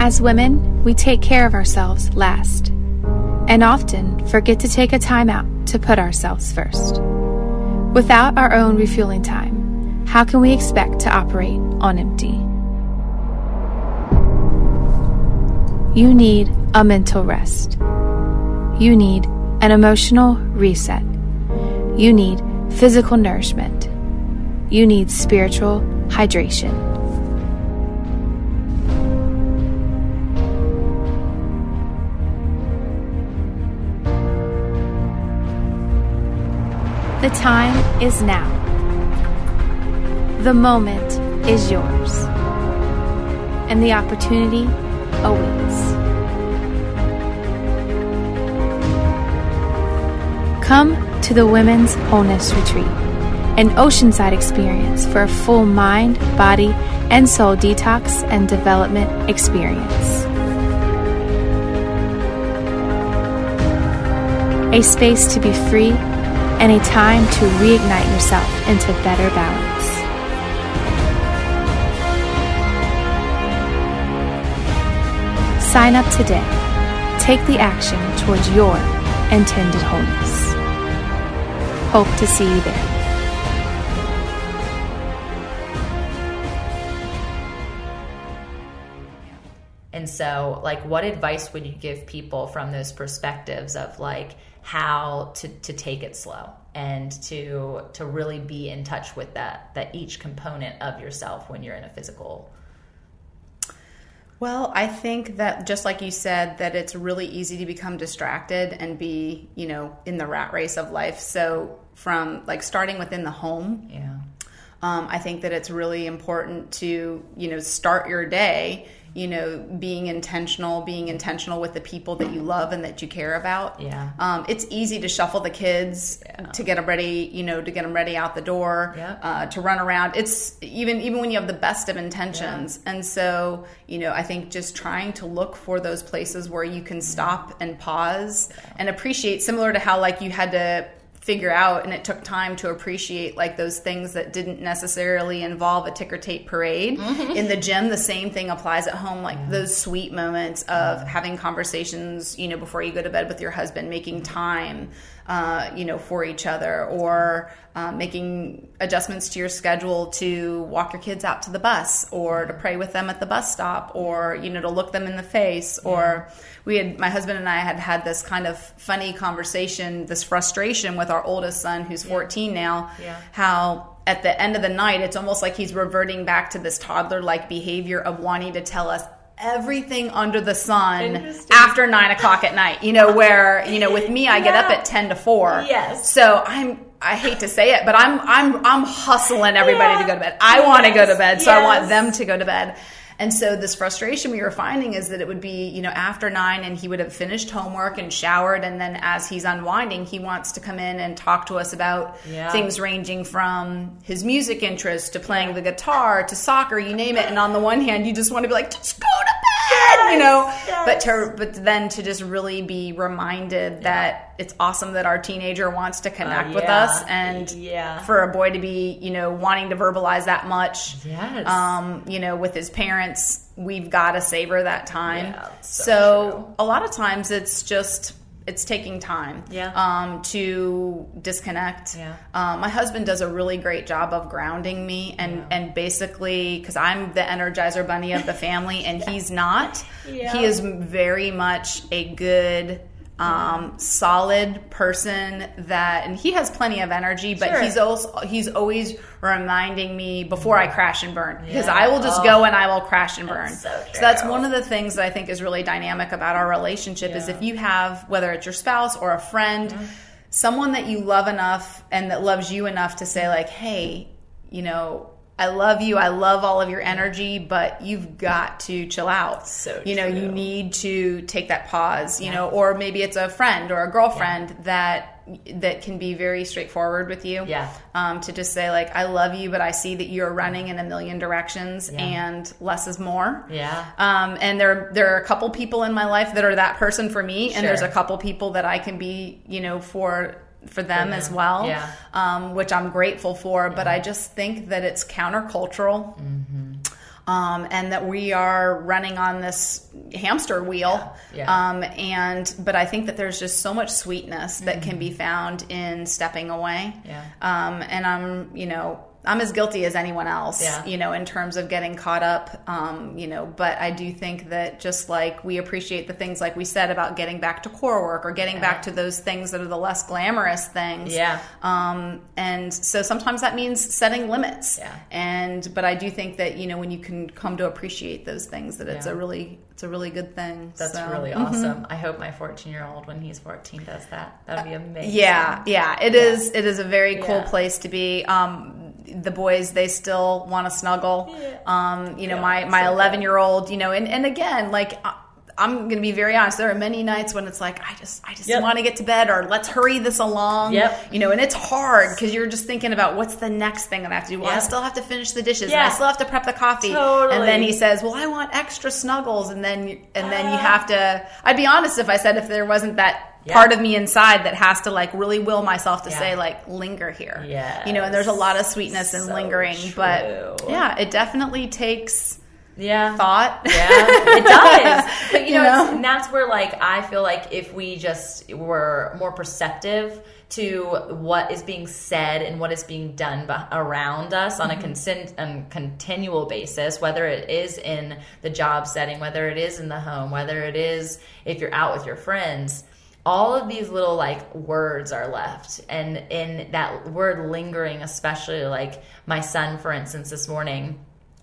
As women, we take care of ourselves last and often forget to take a time out to put ourselves first. Without our own refueling time, how can we expect to operate on empty? You need a mental rest. You need an emotional reset. You need physical nourishment. You need spiritual hydration. The time is now. The moment is yours. And the opportunity awaits. Come to the Women's Wholeness Retreat, an oceanside experience for a full mind, body, and soul detox and development experience. A space to be free and a time to reignite yourself into better balance. Sign up today. Take the action towards your intended wholeness. Hope to see you there. And so, like, what advice would you give people from those perspectives of like, how to, to take it slow and to to really be in touch with that that each component of yourself when you're in a physical well, I think that just like you said, that it's really easy to become distracted and be, you know, in the rat race of life. So from like starting within the home, yeah, um, I think that it's really important to, you know, start your day you know, being intentional, being intentional with the people that you love and that you care about. Yeah. Um, it's easy to shuffle the kids yeah. to get them ready, you know, to get them ready out the door, yeah. uh, to run around. It's even even when you have the best of intentions. Yeah. And so, you know, I think just trying to look for those places where you can stop and pause and appreciate, similar to how like you had to figure out and it took time to appreciate like those things that didn't necessarily involve a ticker tape parade mm-hmm. in the gym the same thing applies at home like those sweet moments of having conversations you know before you go to bed with your husband making time uh, you know, for each other, or uh, making adjustments to your schedule to walk your kids out to the bus, or to pray with them at the bus stop, or you know, to look them in the face. Yeah. Or we had my husband and I had had this kind of funny conversation, this frustration with our oldest son, who's 14 now, yeah. how at the end of the night, it's almost like he's reverting back to this toddler like behavior of wanting to tell us everything under the sun after nine o'clock at night. You know, where you know, with me, I yeah. get up at ten to four. Yes. So I'm. I hate to say it, but I'm I'm I'm hustling everybody yeah. to go to bed. I yes. want to go to bed, so yes. I want them to go to bed. And so this frustration we were finding is that it would be, you know, after nine and he would have finished homework and showered. And then as he's unwinding, he wants to come in and talk to us about yeah. things ranging from his music interest to playing the guitar to soccer, you name it. And on the one hand, you just want to be like, just go to you know. Yes. But to but then to just really be reminded yeah. that it's awesome that our teenager wants to connect uh, yeah. with us, and yeah. for a boy to be you know wanting to verbalize that much, yes. um, you know, with his parents, we've got to savor that time. Yeah, so, so a lot of times it's just it's taking time yeah. um, to disconnect. Yeah. Um, my husband does a really great job of grounding me and, yeah. and basically because I'm the energizer bunny of the family and he's not. He is very much a good um, solid person that, and he has plenty of energy, but sure. he's also he's always reminding me before I crash and burn because yeah. I will just oh. go and I will crash and burn. That's so, so, that's one of the things that I think is really dynamic about our relationship yeah. is if you have whether it's your spouse or a friend, mm-hmm. someone that you love enough and that loves you enough to say like, hey, you know, I love you. I love all of your energy, but you've got to chill out. So you know, true. you need to take that pause. You yeah. know, or maybe it's a friend or a girlfriend yeah. that that can be very straightforward with you. Yeah. Um, to just say like, I love you, but I see that you're running in a million directions, yeah. and less is more. Yeah. Um, and there there are a couple people in my life that are that person for me, sure. and there's a couple people that I can be, you know, for for them, for as well. Yeah. Um, which I'm grateful for, yeah. but I just think that it's countercultural. Mm-hmm um, and that we are running on this hamster wheel. Yeah. Yeah. Um, and but I think that there's just so much sweetness that mm-hmm. can be found in stepping away. Yeah. Um, and I'm, you know, I'm as guilty as anyone else, yeah. you know, in terms of getting caught up, um, you know, but I do think that just like we appreciate the things like we said about getting back to core work or getting yeah. back to those things that are the less glamorous things. Yeah. Um, and so sometimes that means setting limits. Yeah. And, but I do think that, you know, when you can come to appreciate those things, that it's yeah. a really, it's a really good thing. That's so, really mm-hmm. awesome. I hope my 14 year old, when he's 14, does that. That would be amazing. Yeah. Yeah. It is. It is a very cool place to be. Um, the boys they still want to snuggle. Yeah. Um, you know, yeah, my my 11 year old, you know, and and again, like. I'm going to be very honest. There are many nights when it's like I just I just yep. want to get to bed or let's hurry this along. Yep. You know, and it's hard because you're just thinking about what's the next thing that I have to do. Well, yep. I still have to finish the dishes. Yeah. And I still have to prep the coffee. Totally. And then he says, "Well, I want extra snuggles." And then and then you have to. I'd be honest if I said if there wasn't that yeah. part of me inside that has to like really will myself to yeah. say like linger here. Yeah. You know, and there's a lot of sweetness in so lingering, true. but yeah, it definitely takes yeah thought yeah it does but you, you know, know? and that's where like i feel like if we just were more perceptive to what is being said and what is being done around us on mm-hmm. a consent and continual basis whether it is in the job setting whether it is in the home whether it is if you're out with your friends all of these little like words are left. And in that word lingering especially like my son for instance this morning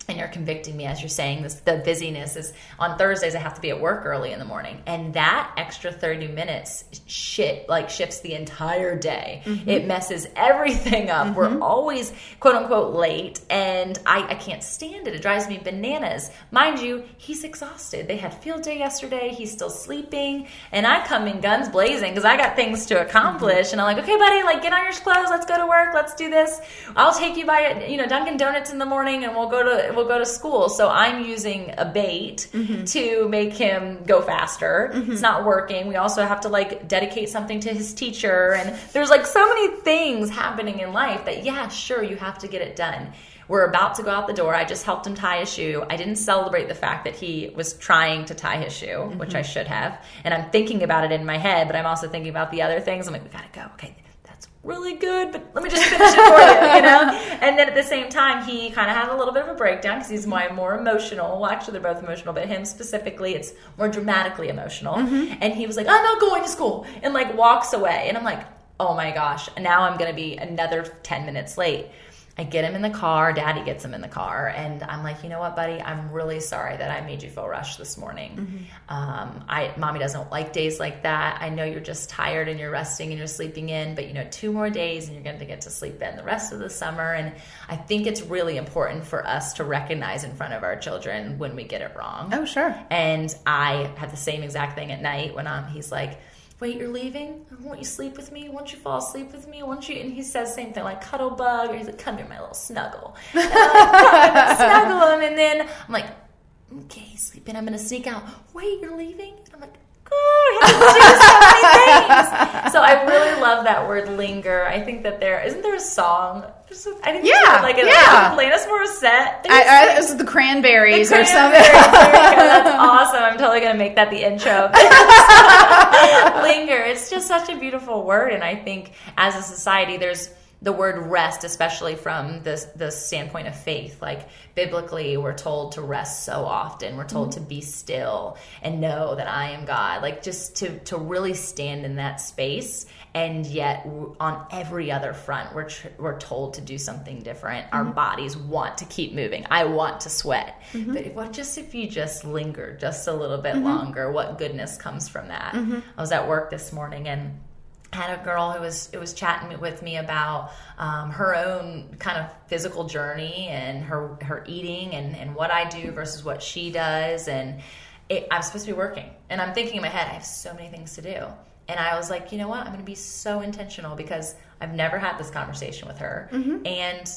and you're convicting me as you're saying this the busyness is on thursdays i have to be at work early in the morning. And that extra 30 minutes shit like shifts the entire day. Mm-hmm. it messes everything up. Mm-hmm. we're always quote unquote late and I, I can't stand it. It drives me bananas. Mind you he's exhausted. They had field day yesterday. He's still sleeping. And i come in guns blazing because i got things to accomplish. Mm-hmm. and i'm like okay buddy like get on your clothes. Let's go to work. Let's do this. I'll take you by you know dunkin donuts in the morning and we'll go to will go to school. So I'm using a bait mm-hmm. to make him go faster. Mm-hmm. It's not working. We also have to like dedicate something to his teacher. And there's like so many things happening in life that, yeah, sure, you have to get it done. We're about to go out the door. I just helped him tie his shoe. I didn't celebrate the fact that he was trying to tie his shoe, mm-hmm. which I should have. And I'm thinking about it in my head, but I'm also thinking about the other things. I'm like, we gotta go. Okay, really good, but let me just finish it for you, you know? And then at the same time, he kind of had a little bit of a breakdown because he's my more emotional. Well, actually, they're both emotional, but him specifically, it's more dramatically emotional. Mm-hmm. And he was like, I'm not going to school, and like walks away. And I'm like, oh my gosh, now I'm going to be another 10 minutes late. I get him in the car. Daddy gets him in the car, and I'm like, you know what, buddy? I'm really sorry that I made you feel rushed this morning. Mm-hmm. Um, I, mommy doesn't like days like that. I know you're just tired and you're resting and you're sleeping in, but you know, two more days and you're going to get to sleep in the rest of the summer. And I think it's really important for us to recognize in front of our children when we get it wrong. Oh, sure. And I have the same exact thing at night when I'm. He's like wait, you're leaving? Won't you sleep with me? Won't you fall asleep with me? Won't you? And he says same thing, like cuddle bug, or he's like, come here, my little snuggle. And I'm like, snuggle him, and then I'm like, okay, he's sleeping. I'm gonna sneak out. Wait, you're leaving? And I'm like, oh, so, many things. so I really love that word linger. I think that there isn't there a song. I think yeah, like a, yeah. Like Alanis Morissette. I, I, it was the Cranberries, the cranberries or something. That's awesome. I'm totally gonna make that the intro. linger. It's just such a beautiful word, and I think as a society, there's the word rest, especially from the, the standpoint of faith. Like biblically, we're told to rest so often. We're told mm-hmm. to be still and know that I am God. Like just to, to really stand in that space. And yet, on every other front, we're, tr- we're told to do something different. Mm-hmm. Our bodies want to keep moving. I want to sweat. Mm-hmm. But what just if you just linger just a little bit mm-hmm. longer? What goodness comes from that? Mm-hmm. I was at work this morning and had a girl who was it was chatting with me about um, her own kind of physical journey and her her eating and and what I do versus what she does and it, I'm supposed to be working and I'm thinking in my head I have so many things to do and I was like you know what I'm going to be so intentional because I've never had this conversation with her mm-hmm. and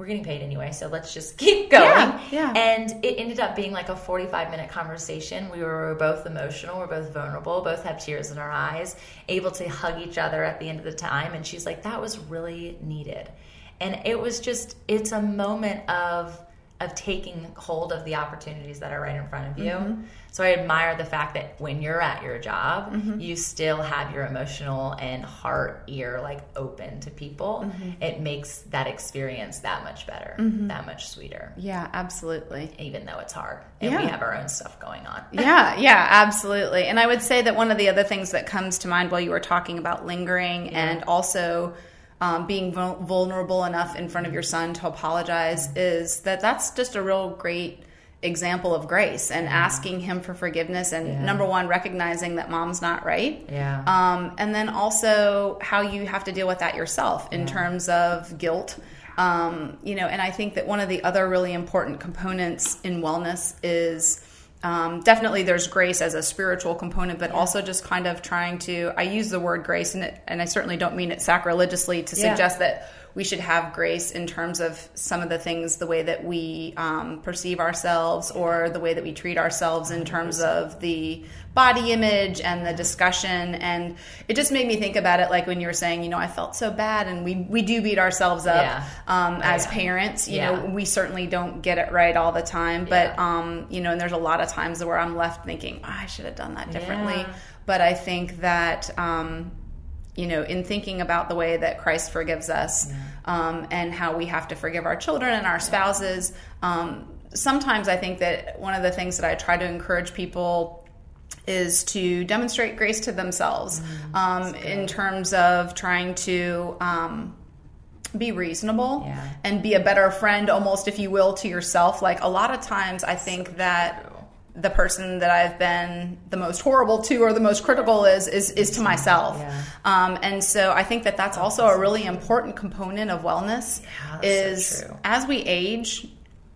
we're getting paid anyway, so let's just keep going. Yeah, yeah. And it ended up being like a 45 minute conversation. We were both emotional, we're both vulnerable, both had tears in our eyes, able to hug each other at the end of the time. And she's like, that was really needed. And it was just, it's a moment of, of taking hold of the opportunities that are right in front of you. Mm-hmm. So I admire the fact that when you're at your job, mm-hmm. you still have your emotional and heart ear like open to people. Mm-hmm. It makes that experience that much better, mm-hmm. that much sweeter. Yeah, absolutely. Even though it's hard and yeah. we have our own stuff going on. yeah, yeah, absolutely. And I would say that one of the other things that comes to mind while you were talking about lingering yeah. and also um, being vulnerable enough in front of your son to apologize is that that's just a real great example of grace and yeah. asking him for forgiveness and yeah. number one recognizing that mom's not right yeah um, and then also how you have to deal with that yourself in yeah. terms of guilt um, you know and i think that one of the other really important components in wellness is um, definitely there's grace as a spiritual component, but yeah. also just kind of trying to. I use the word grace, and, it, and I certainly don't mean it sacrilegiously to yeah. suggest that we should have grace in terms of some of the things, the way that we um, perceive ourselves or the way that we treat ourselves in terms of the body image and the discussion. And it just made me think about it like when you were saying, you know, I felt so bad, and we, we do beat ourselves up yeah. um, oh, as yeah. parents. You yeah. know, we certainly don't get it right all the time, but, um, you know, and there's a lot of times where I'm left thinking, oh, I should have done that differently. But I think that um, you know, in thinking about the way that Christ forgives us yeah. um, and how we have to forgive our children and our spouses. Um, sometimes I think that one of the things that I try to encourage people is to demonstrate grace to themselves mm, um, in terms of trying to um, be reasonable yeah. and be a better friend almost if you will to yourself like a lot of times i think that the person that I've been the most horrible to or the most critical is is, is to myself. Yeah. Um, and so I think that that's also a really important component of wellness yeah, is so as we age,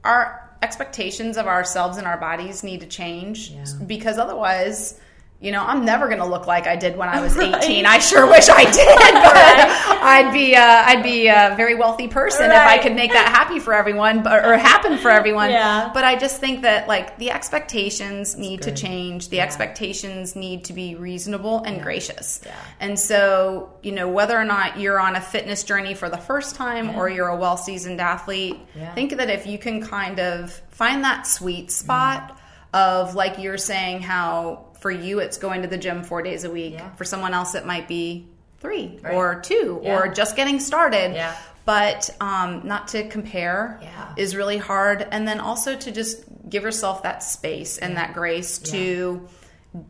our expectations of ourselves and our bodies need to change yeah. because otherwise you know, I'm never going to look like I did when I was 18. Right. I sure wish I did, but I'd be uh, I'd be a very wealthy person right. if I could make that happy for everyone, but, or happen for everyone. Yeah. But I just think that like the expectations That's need good. to change. The yeah. expectations need to be reasonable and yeah. gracious. Yeah. And so, you know, whether or not you're on a fitness journey for the first time or you're a well seasoned athlete, think that if you can kind of find that sweet spot. Mm. Of like you're saying, how for you it's going to the gym four days a week yeah. for someone else it might be three right. or two yeah. or just getting started yeah. but um, not to compare is really hard and then also to just give yourself that space and that grace to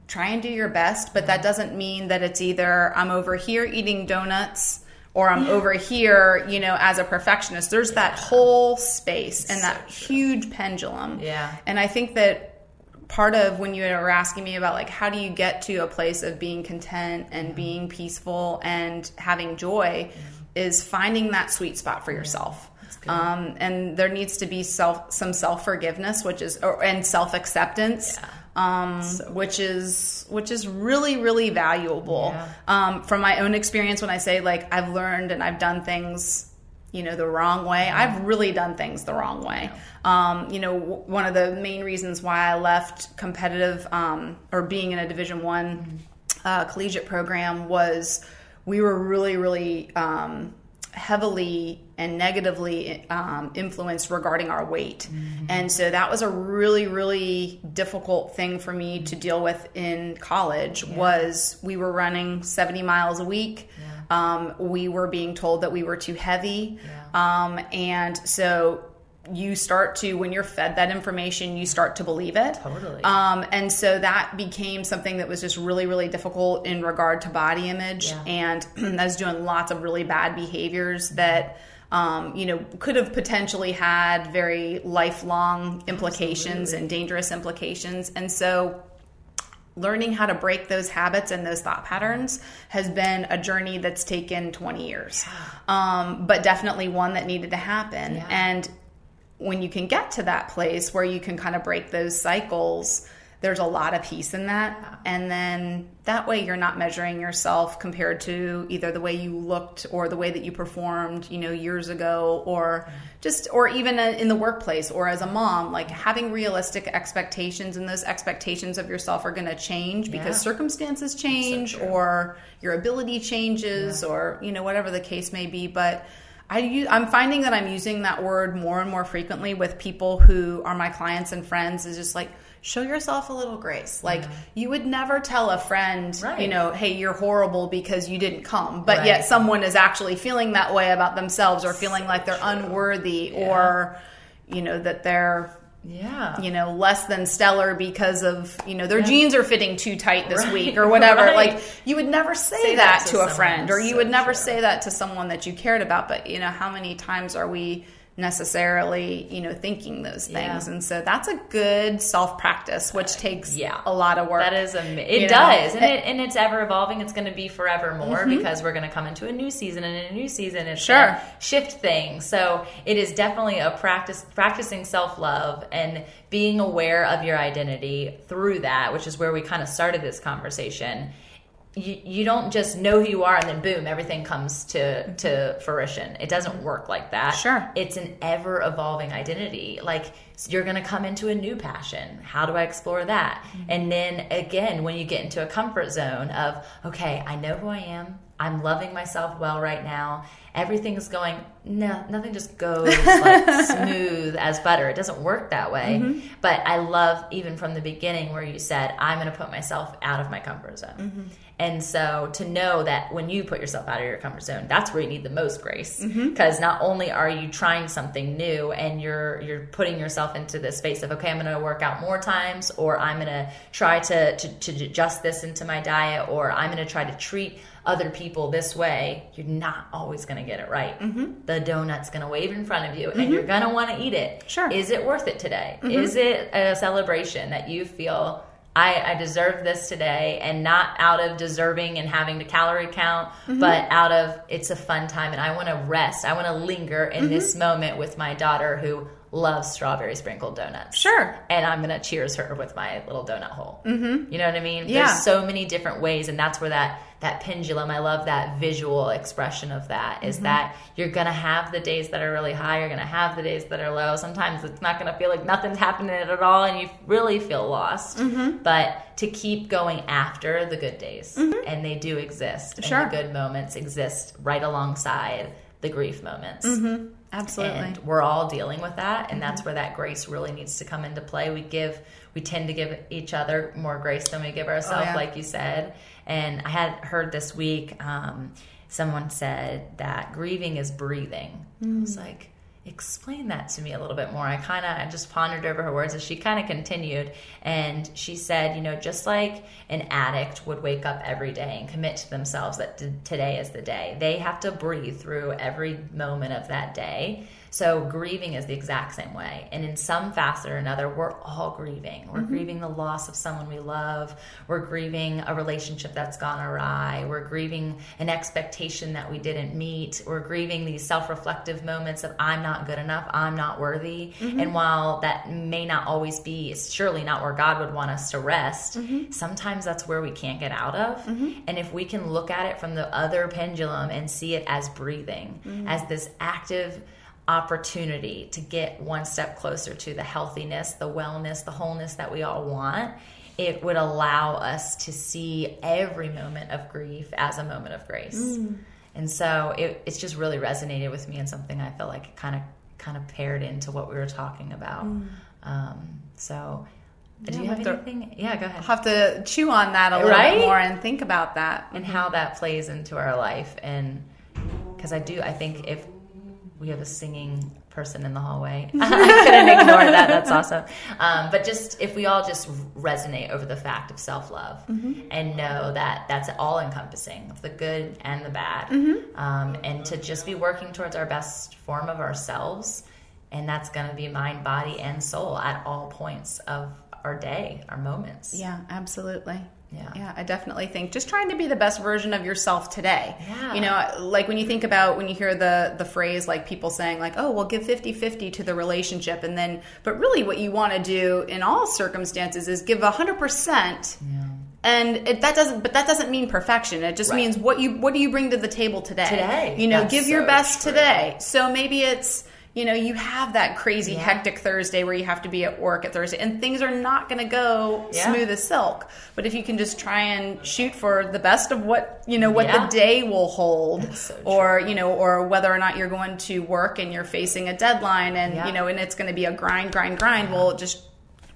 try and do your best but that doesn't mean that it's either i'm over here eating donuts or I'm yeah. over here, you know, as a perfectionist. There's yeah. that whole space it's and that so huge pendulum. Yeah. And I think that part of when you were asking me about like how do you get to a place of being content and mm-hmm. being peaceful and having joy mm-hmm. is finding that sweet spot for yourself um, and there needs to be self some self forgiveness which is or, and self acceptance yeah. Um, so which is which is really really valuable yeah. um, from my own experience when i say like i've learned and i've done things you know the wrong way i've really done things the wrong way um, you know w- one of the main reasons why i left competitive um, or being in a division one uh, collegiate program was we were really really um, heavily and negatively um, influenced regarding our weight. Mm-hmm. And so that was a really, really difficult thing for me to deal with in college yeah. was we were running 70 miles a week. Yeah. Um, we were being told that we were too heavy. Yeah. Um, and so you start to when you're fed that information you start to believe it totally um, and so that became something that was just really really difficult in regard to body image yeah. and i was doing lots of really bad behaviors that um, you know could have potentially had very lifelong implications Absolutely. and dangerous implications and so learning how to break those habits and those thought patterns has been a journey that's taken 20 years. Um, but definitely one that needed to happen. Yeah. and when you can get to that place where you can kind of break those cycles there's a lot of peace in that and then that way you're not measuring yourself compared to either the way you looked or the way that you performed you know years ago or just or even uh, in the workplace or as a mom like having realistic expectations and those expectations of yourself are going to change because yeah. circumstances change so or your ability changes yeah. or you know whatever the case may be but I use, I'm finding that I'm using that word more and more frequently with people who are my clients and friends is just like show yourself a little grace. Like mm-hmm. you would never tell a friend, right. you know, hey, you're horrible because you didn't come. But right. yet someone is actually feeling that way about themselves or feeling like they're unworthy yeah. or you know that they're yeah you know less than stellar because of you know their yeah. jeans are fitting too tight this right. week or whatever right. like you would never say, say that, that, to, a friend or you so would never true. say that to someone that you cared about but you know how many times are we necessarily you know thinking those things yeah. and so that's a good self practice which takes yeah. a lot of work that is amazing. it does know? and, it, and it's ever evolving it's going to be forever more mm-hmm. because we're going to come into a new season and in a new season it's sure shift things so it is definitely a practice practicing self love and being aware of your identity through that which is where we kind of started this conversation you, you don't just know who you are and then boom everything comes to to fruition. It doesn't work like that. Sure. It's an ever evolving identity. Like you're going to come into a new passion. How do i explore that? Mm-hmm. and then again when you get into a comfort zone of okay i know who i am. I'm loving myself well right now everything's going no nothing just goes like smooth as butter it doesn't work that way mm-hmm. but i love even from the beginning where you said i'm going to put myself out of my comfort zone mm-hmm and so to know that when you put yourself out of your comfort zone, that's where you need the most grace. Because mm-hmm. not only are you trying something new and you're you're putting yourself into the space of okay, I'm going to work out more times, or I'm going to try to to adjust this into my diet, or I'm going to try to treat other people this way, you're not always going to get it right. Mm-hmm. The donut's going to wave in front of you mm-hmm. and you're going to want to eat it. Sure. Is it worth it today? Mm-hmm. Is it a celebration that you feel I, I, deserve this today and not out of deserving and having to calorie count, mm-hmm. but out of it's a fun time and I want to rest. I want to linger in mm-hmm. this moment with my daughter who loves strawberry sprinkled donuts. Sure. And I'm to cheers her with my little donut hole. Mm-hmm. You know what I mean? Yeah. There's so many different ways. And that's where that that pendulum. I love that visual expression of that. Is mm-hmm. that you're gonna have the days that are really high, you're gonna have the days that are low. Sometimes it's not gonna feel like nothing's happening at all, and you really feel lost. Mm-hmm. But to keep going after the good days, mm-hmm. and they do exist, sure. and the good moments exist right alongside the grief moments. Absolutely. And we're all dealing with that. And that's mm-hmm. where that grace really needs to come into play. We give, we tend to give each other more grace than we give ourselves, oh, yeah. like you said. And I had heard this week, um, someone said that grieving is breathing. Mm. I was like, explain that to me a little bit more. I kind of I just pondered over her words as she kind of continued and she said, you know, just like an addict would wake up every day and commit to themselves that today is the day. They have to breathe through every moment of that day so grieving is the exact same way. And in some facet or another, we're all grieving. We're mm-hmm. grieving the loss of someone we love. We're grieving a relationship that's gone awry. We're grieving an expectation that we didn't meet. We're grieving these self reflective moments of I'm not good enough, I'm not worthy. Mm-hmm. And while that may not always be, it's surely not where God would want us to rest, mm-hmm. sometimes that's where we can't get out of. Mm-hmm. And if we can look at it from the other pendulum and see it as breathing, mm-hmm. as this active, opportunity to get one step closer to the healthiness, the wellness, the wholeness that we all want, it would allow us to see every moment of grief as a moment of grace. Mm. And so it, it's just really resonated with me and something I feel like kind of kind of paired into what we were talking about. Mm. Um, so yeah, do you have, have anything? To, yeah, go ahead. Have to chew on that a little right? bit more and think about that and how that plays into our life. And because I do, I think if we have a singing person in the hallway. I couldn't ignore that. That's awesome. Um, but just if we all just resonate over the fact of self love mm-hmm. and know that that's all encompassing of the good and the bad, mm-hmm. um, and to just be working towards our best form of ourselves, and that's going to be mind, body, and soul at all points of our day, our moments. Yeah, absolutely. Yeah. Yeah, I definitely think just trying to be the best version of yourself today. Yeah. You know, like when you think about when you hear the the phrase like people saying like, "Oh, well give 50-50 to the relationship." And then but really what you want to do in all circumstances is give 100%. Yeah. And it, that doesn't, but that doesn't mean perfection. It just right. means what you, what do you bring to the table today? Today, you know, That's give your so best true. today. So maybe it's, you know, you have that crazy yeah. hectic Thursday where you have to be at work at Thursday and things are not going to go yeah. smooth as silk. But if you can just try and shoot for the best of what, you know, what yeah. the day will hold so or, you know, or whether or not you're going to work and you're facing a deadline and, you know, and it's going to be a grind, grind, grind, well, just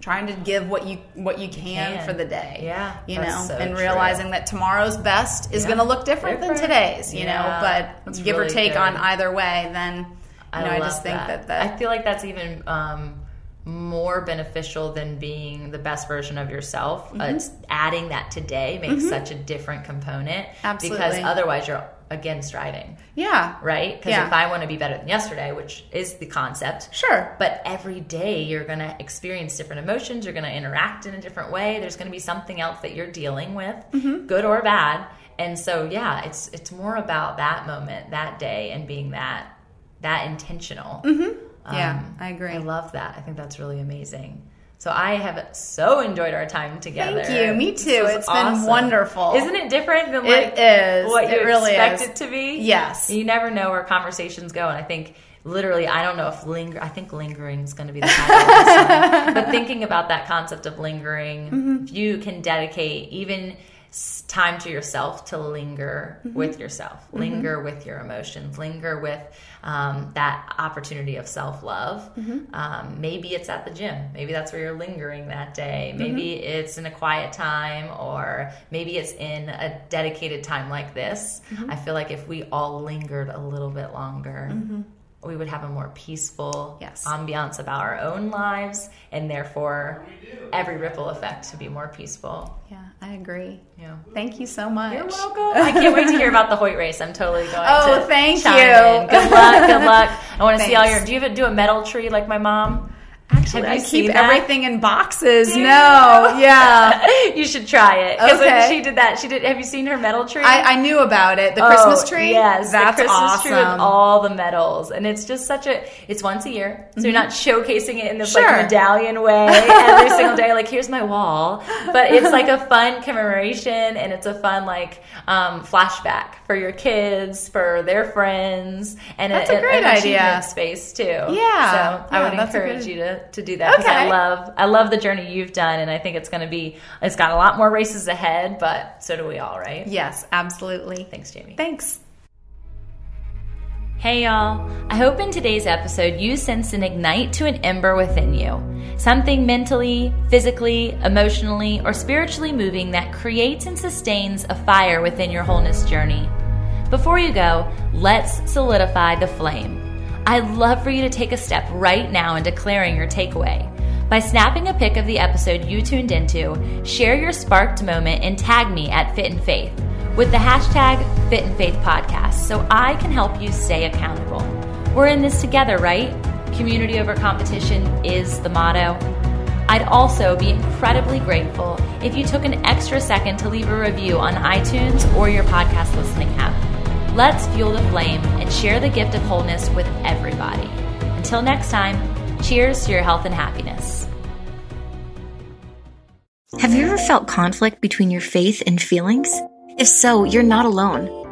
trying to give what you what you can, can. for the day. Yeah, you know, so and realizing true. that tomorrow's best is yeah. going to look different, different, than today's. You yeah. know, but that's give really or take good. on either way, then I, know, I just think that. that. I feel like that's even um, more beneficial than being the best version of yourself. Mm-hmm. Uh, adding that today makes mm-hmm. such a different component. Absolutely. Because otherwise you're again striving. Yeah. Right? Because yeah. if I want to be better than yesterday, which is the concept. Sure. But every day you're going to experience different emotions. You're going to interact in a different way. There's going to be something else that you're dealing with, mm-hmm. good or bad. And so, yeah, it's it's more about that moment, that day, and being that that intentional. Mm-hmm. Yeah, um, I agree. I love that. I think that's really amazing. So I have so enjoyed our time together. Thank you. Me too. It's awesome. been wonderful. Isn't it different than like it is. what you it really expect is. it to be? Yes. You never know where conversations go, and I think literally, I don't know if linger. I think lingering is going to be the title. but thinking about that concept of lingering, mm-hmm. if you can dedicate even time to yourself to linger mm-hmm. with yourself, mm-hmm. linger mm-hmm. with your emotions, linger with um, that opportunity of self love. Mm-hmm. Um, maybe it's at the gym. Maybe that's where you're lingering that day. Maybe mm-hmm. it's in a quiet time, or maybe it's in a dedicated time like this. Mm-hmm. I feel like if we all lingered a little bit longer, we would have a more peaceful yes. ambiance about our own lives and therefore every ripple effect to be more peaceful. Yeah, I agree. Yeah. Thank you so much. You're welcome. I can't wait to hear about the Hoyt race. I'm totally going oh, to. thank you. In. Good luck. Good luck. I want to see all your. Do you even do a medal tree like my mom? Actually, I keep everything in boxes. no, yeah, you should try it. Because okay. she did that, she did. Have you seen her medal tree? I, I knew about it. The oh, Christmas tree. Yes, that's the Christmas awesome. tree with all the medals, and it's just such a. It's once a year, so mm-hmm. you're not showcasing it in this sure. like medallion way every single day. Like here's my wall, but it's like a fun commemoration, and it's a fun like um, flashback for your kids, for their friends, and that's a, a great an idea. Space too. Yeah, so yeah, I would encourage you to to do that because okay. I love I love the journey you've done, and I think it's going to be it's got a lot more races ahead, but so do we all, right? Yes, absolutely. Thanks, Jamie. Thanks. Hey y'all, I hope in today's episode you sense an ignite to an ember within you. Something mentally, physically, emotionally, or spiritually moving that creates and sustains a fire within your wholeness journey. Before you go, let's solidify the flame. I'd love for you to take a step right now in declaring your takeaway. By snapping a pic of the episode you tuned into, share your sparked moment and tag me at Fit in Faith with the hashtag Fit in Faith Podcast so I can help you stay accountable. We're in this together, right? Community over competition is the motto. I'd also be incredibly grateful if you took an extra second to leave a review on iTunes or your podcast listening app. Let's fuel the flame and share the gift of wholeness with everybody. Until next time, cheers to your health and happiness. Have you ever felt conflict between your faith and feelings? If so, you're not alone.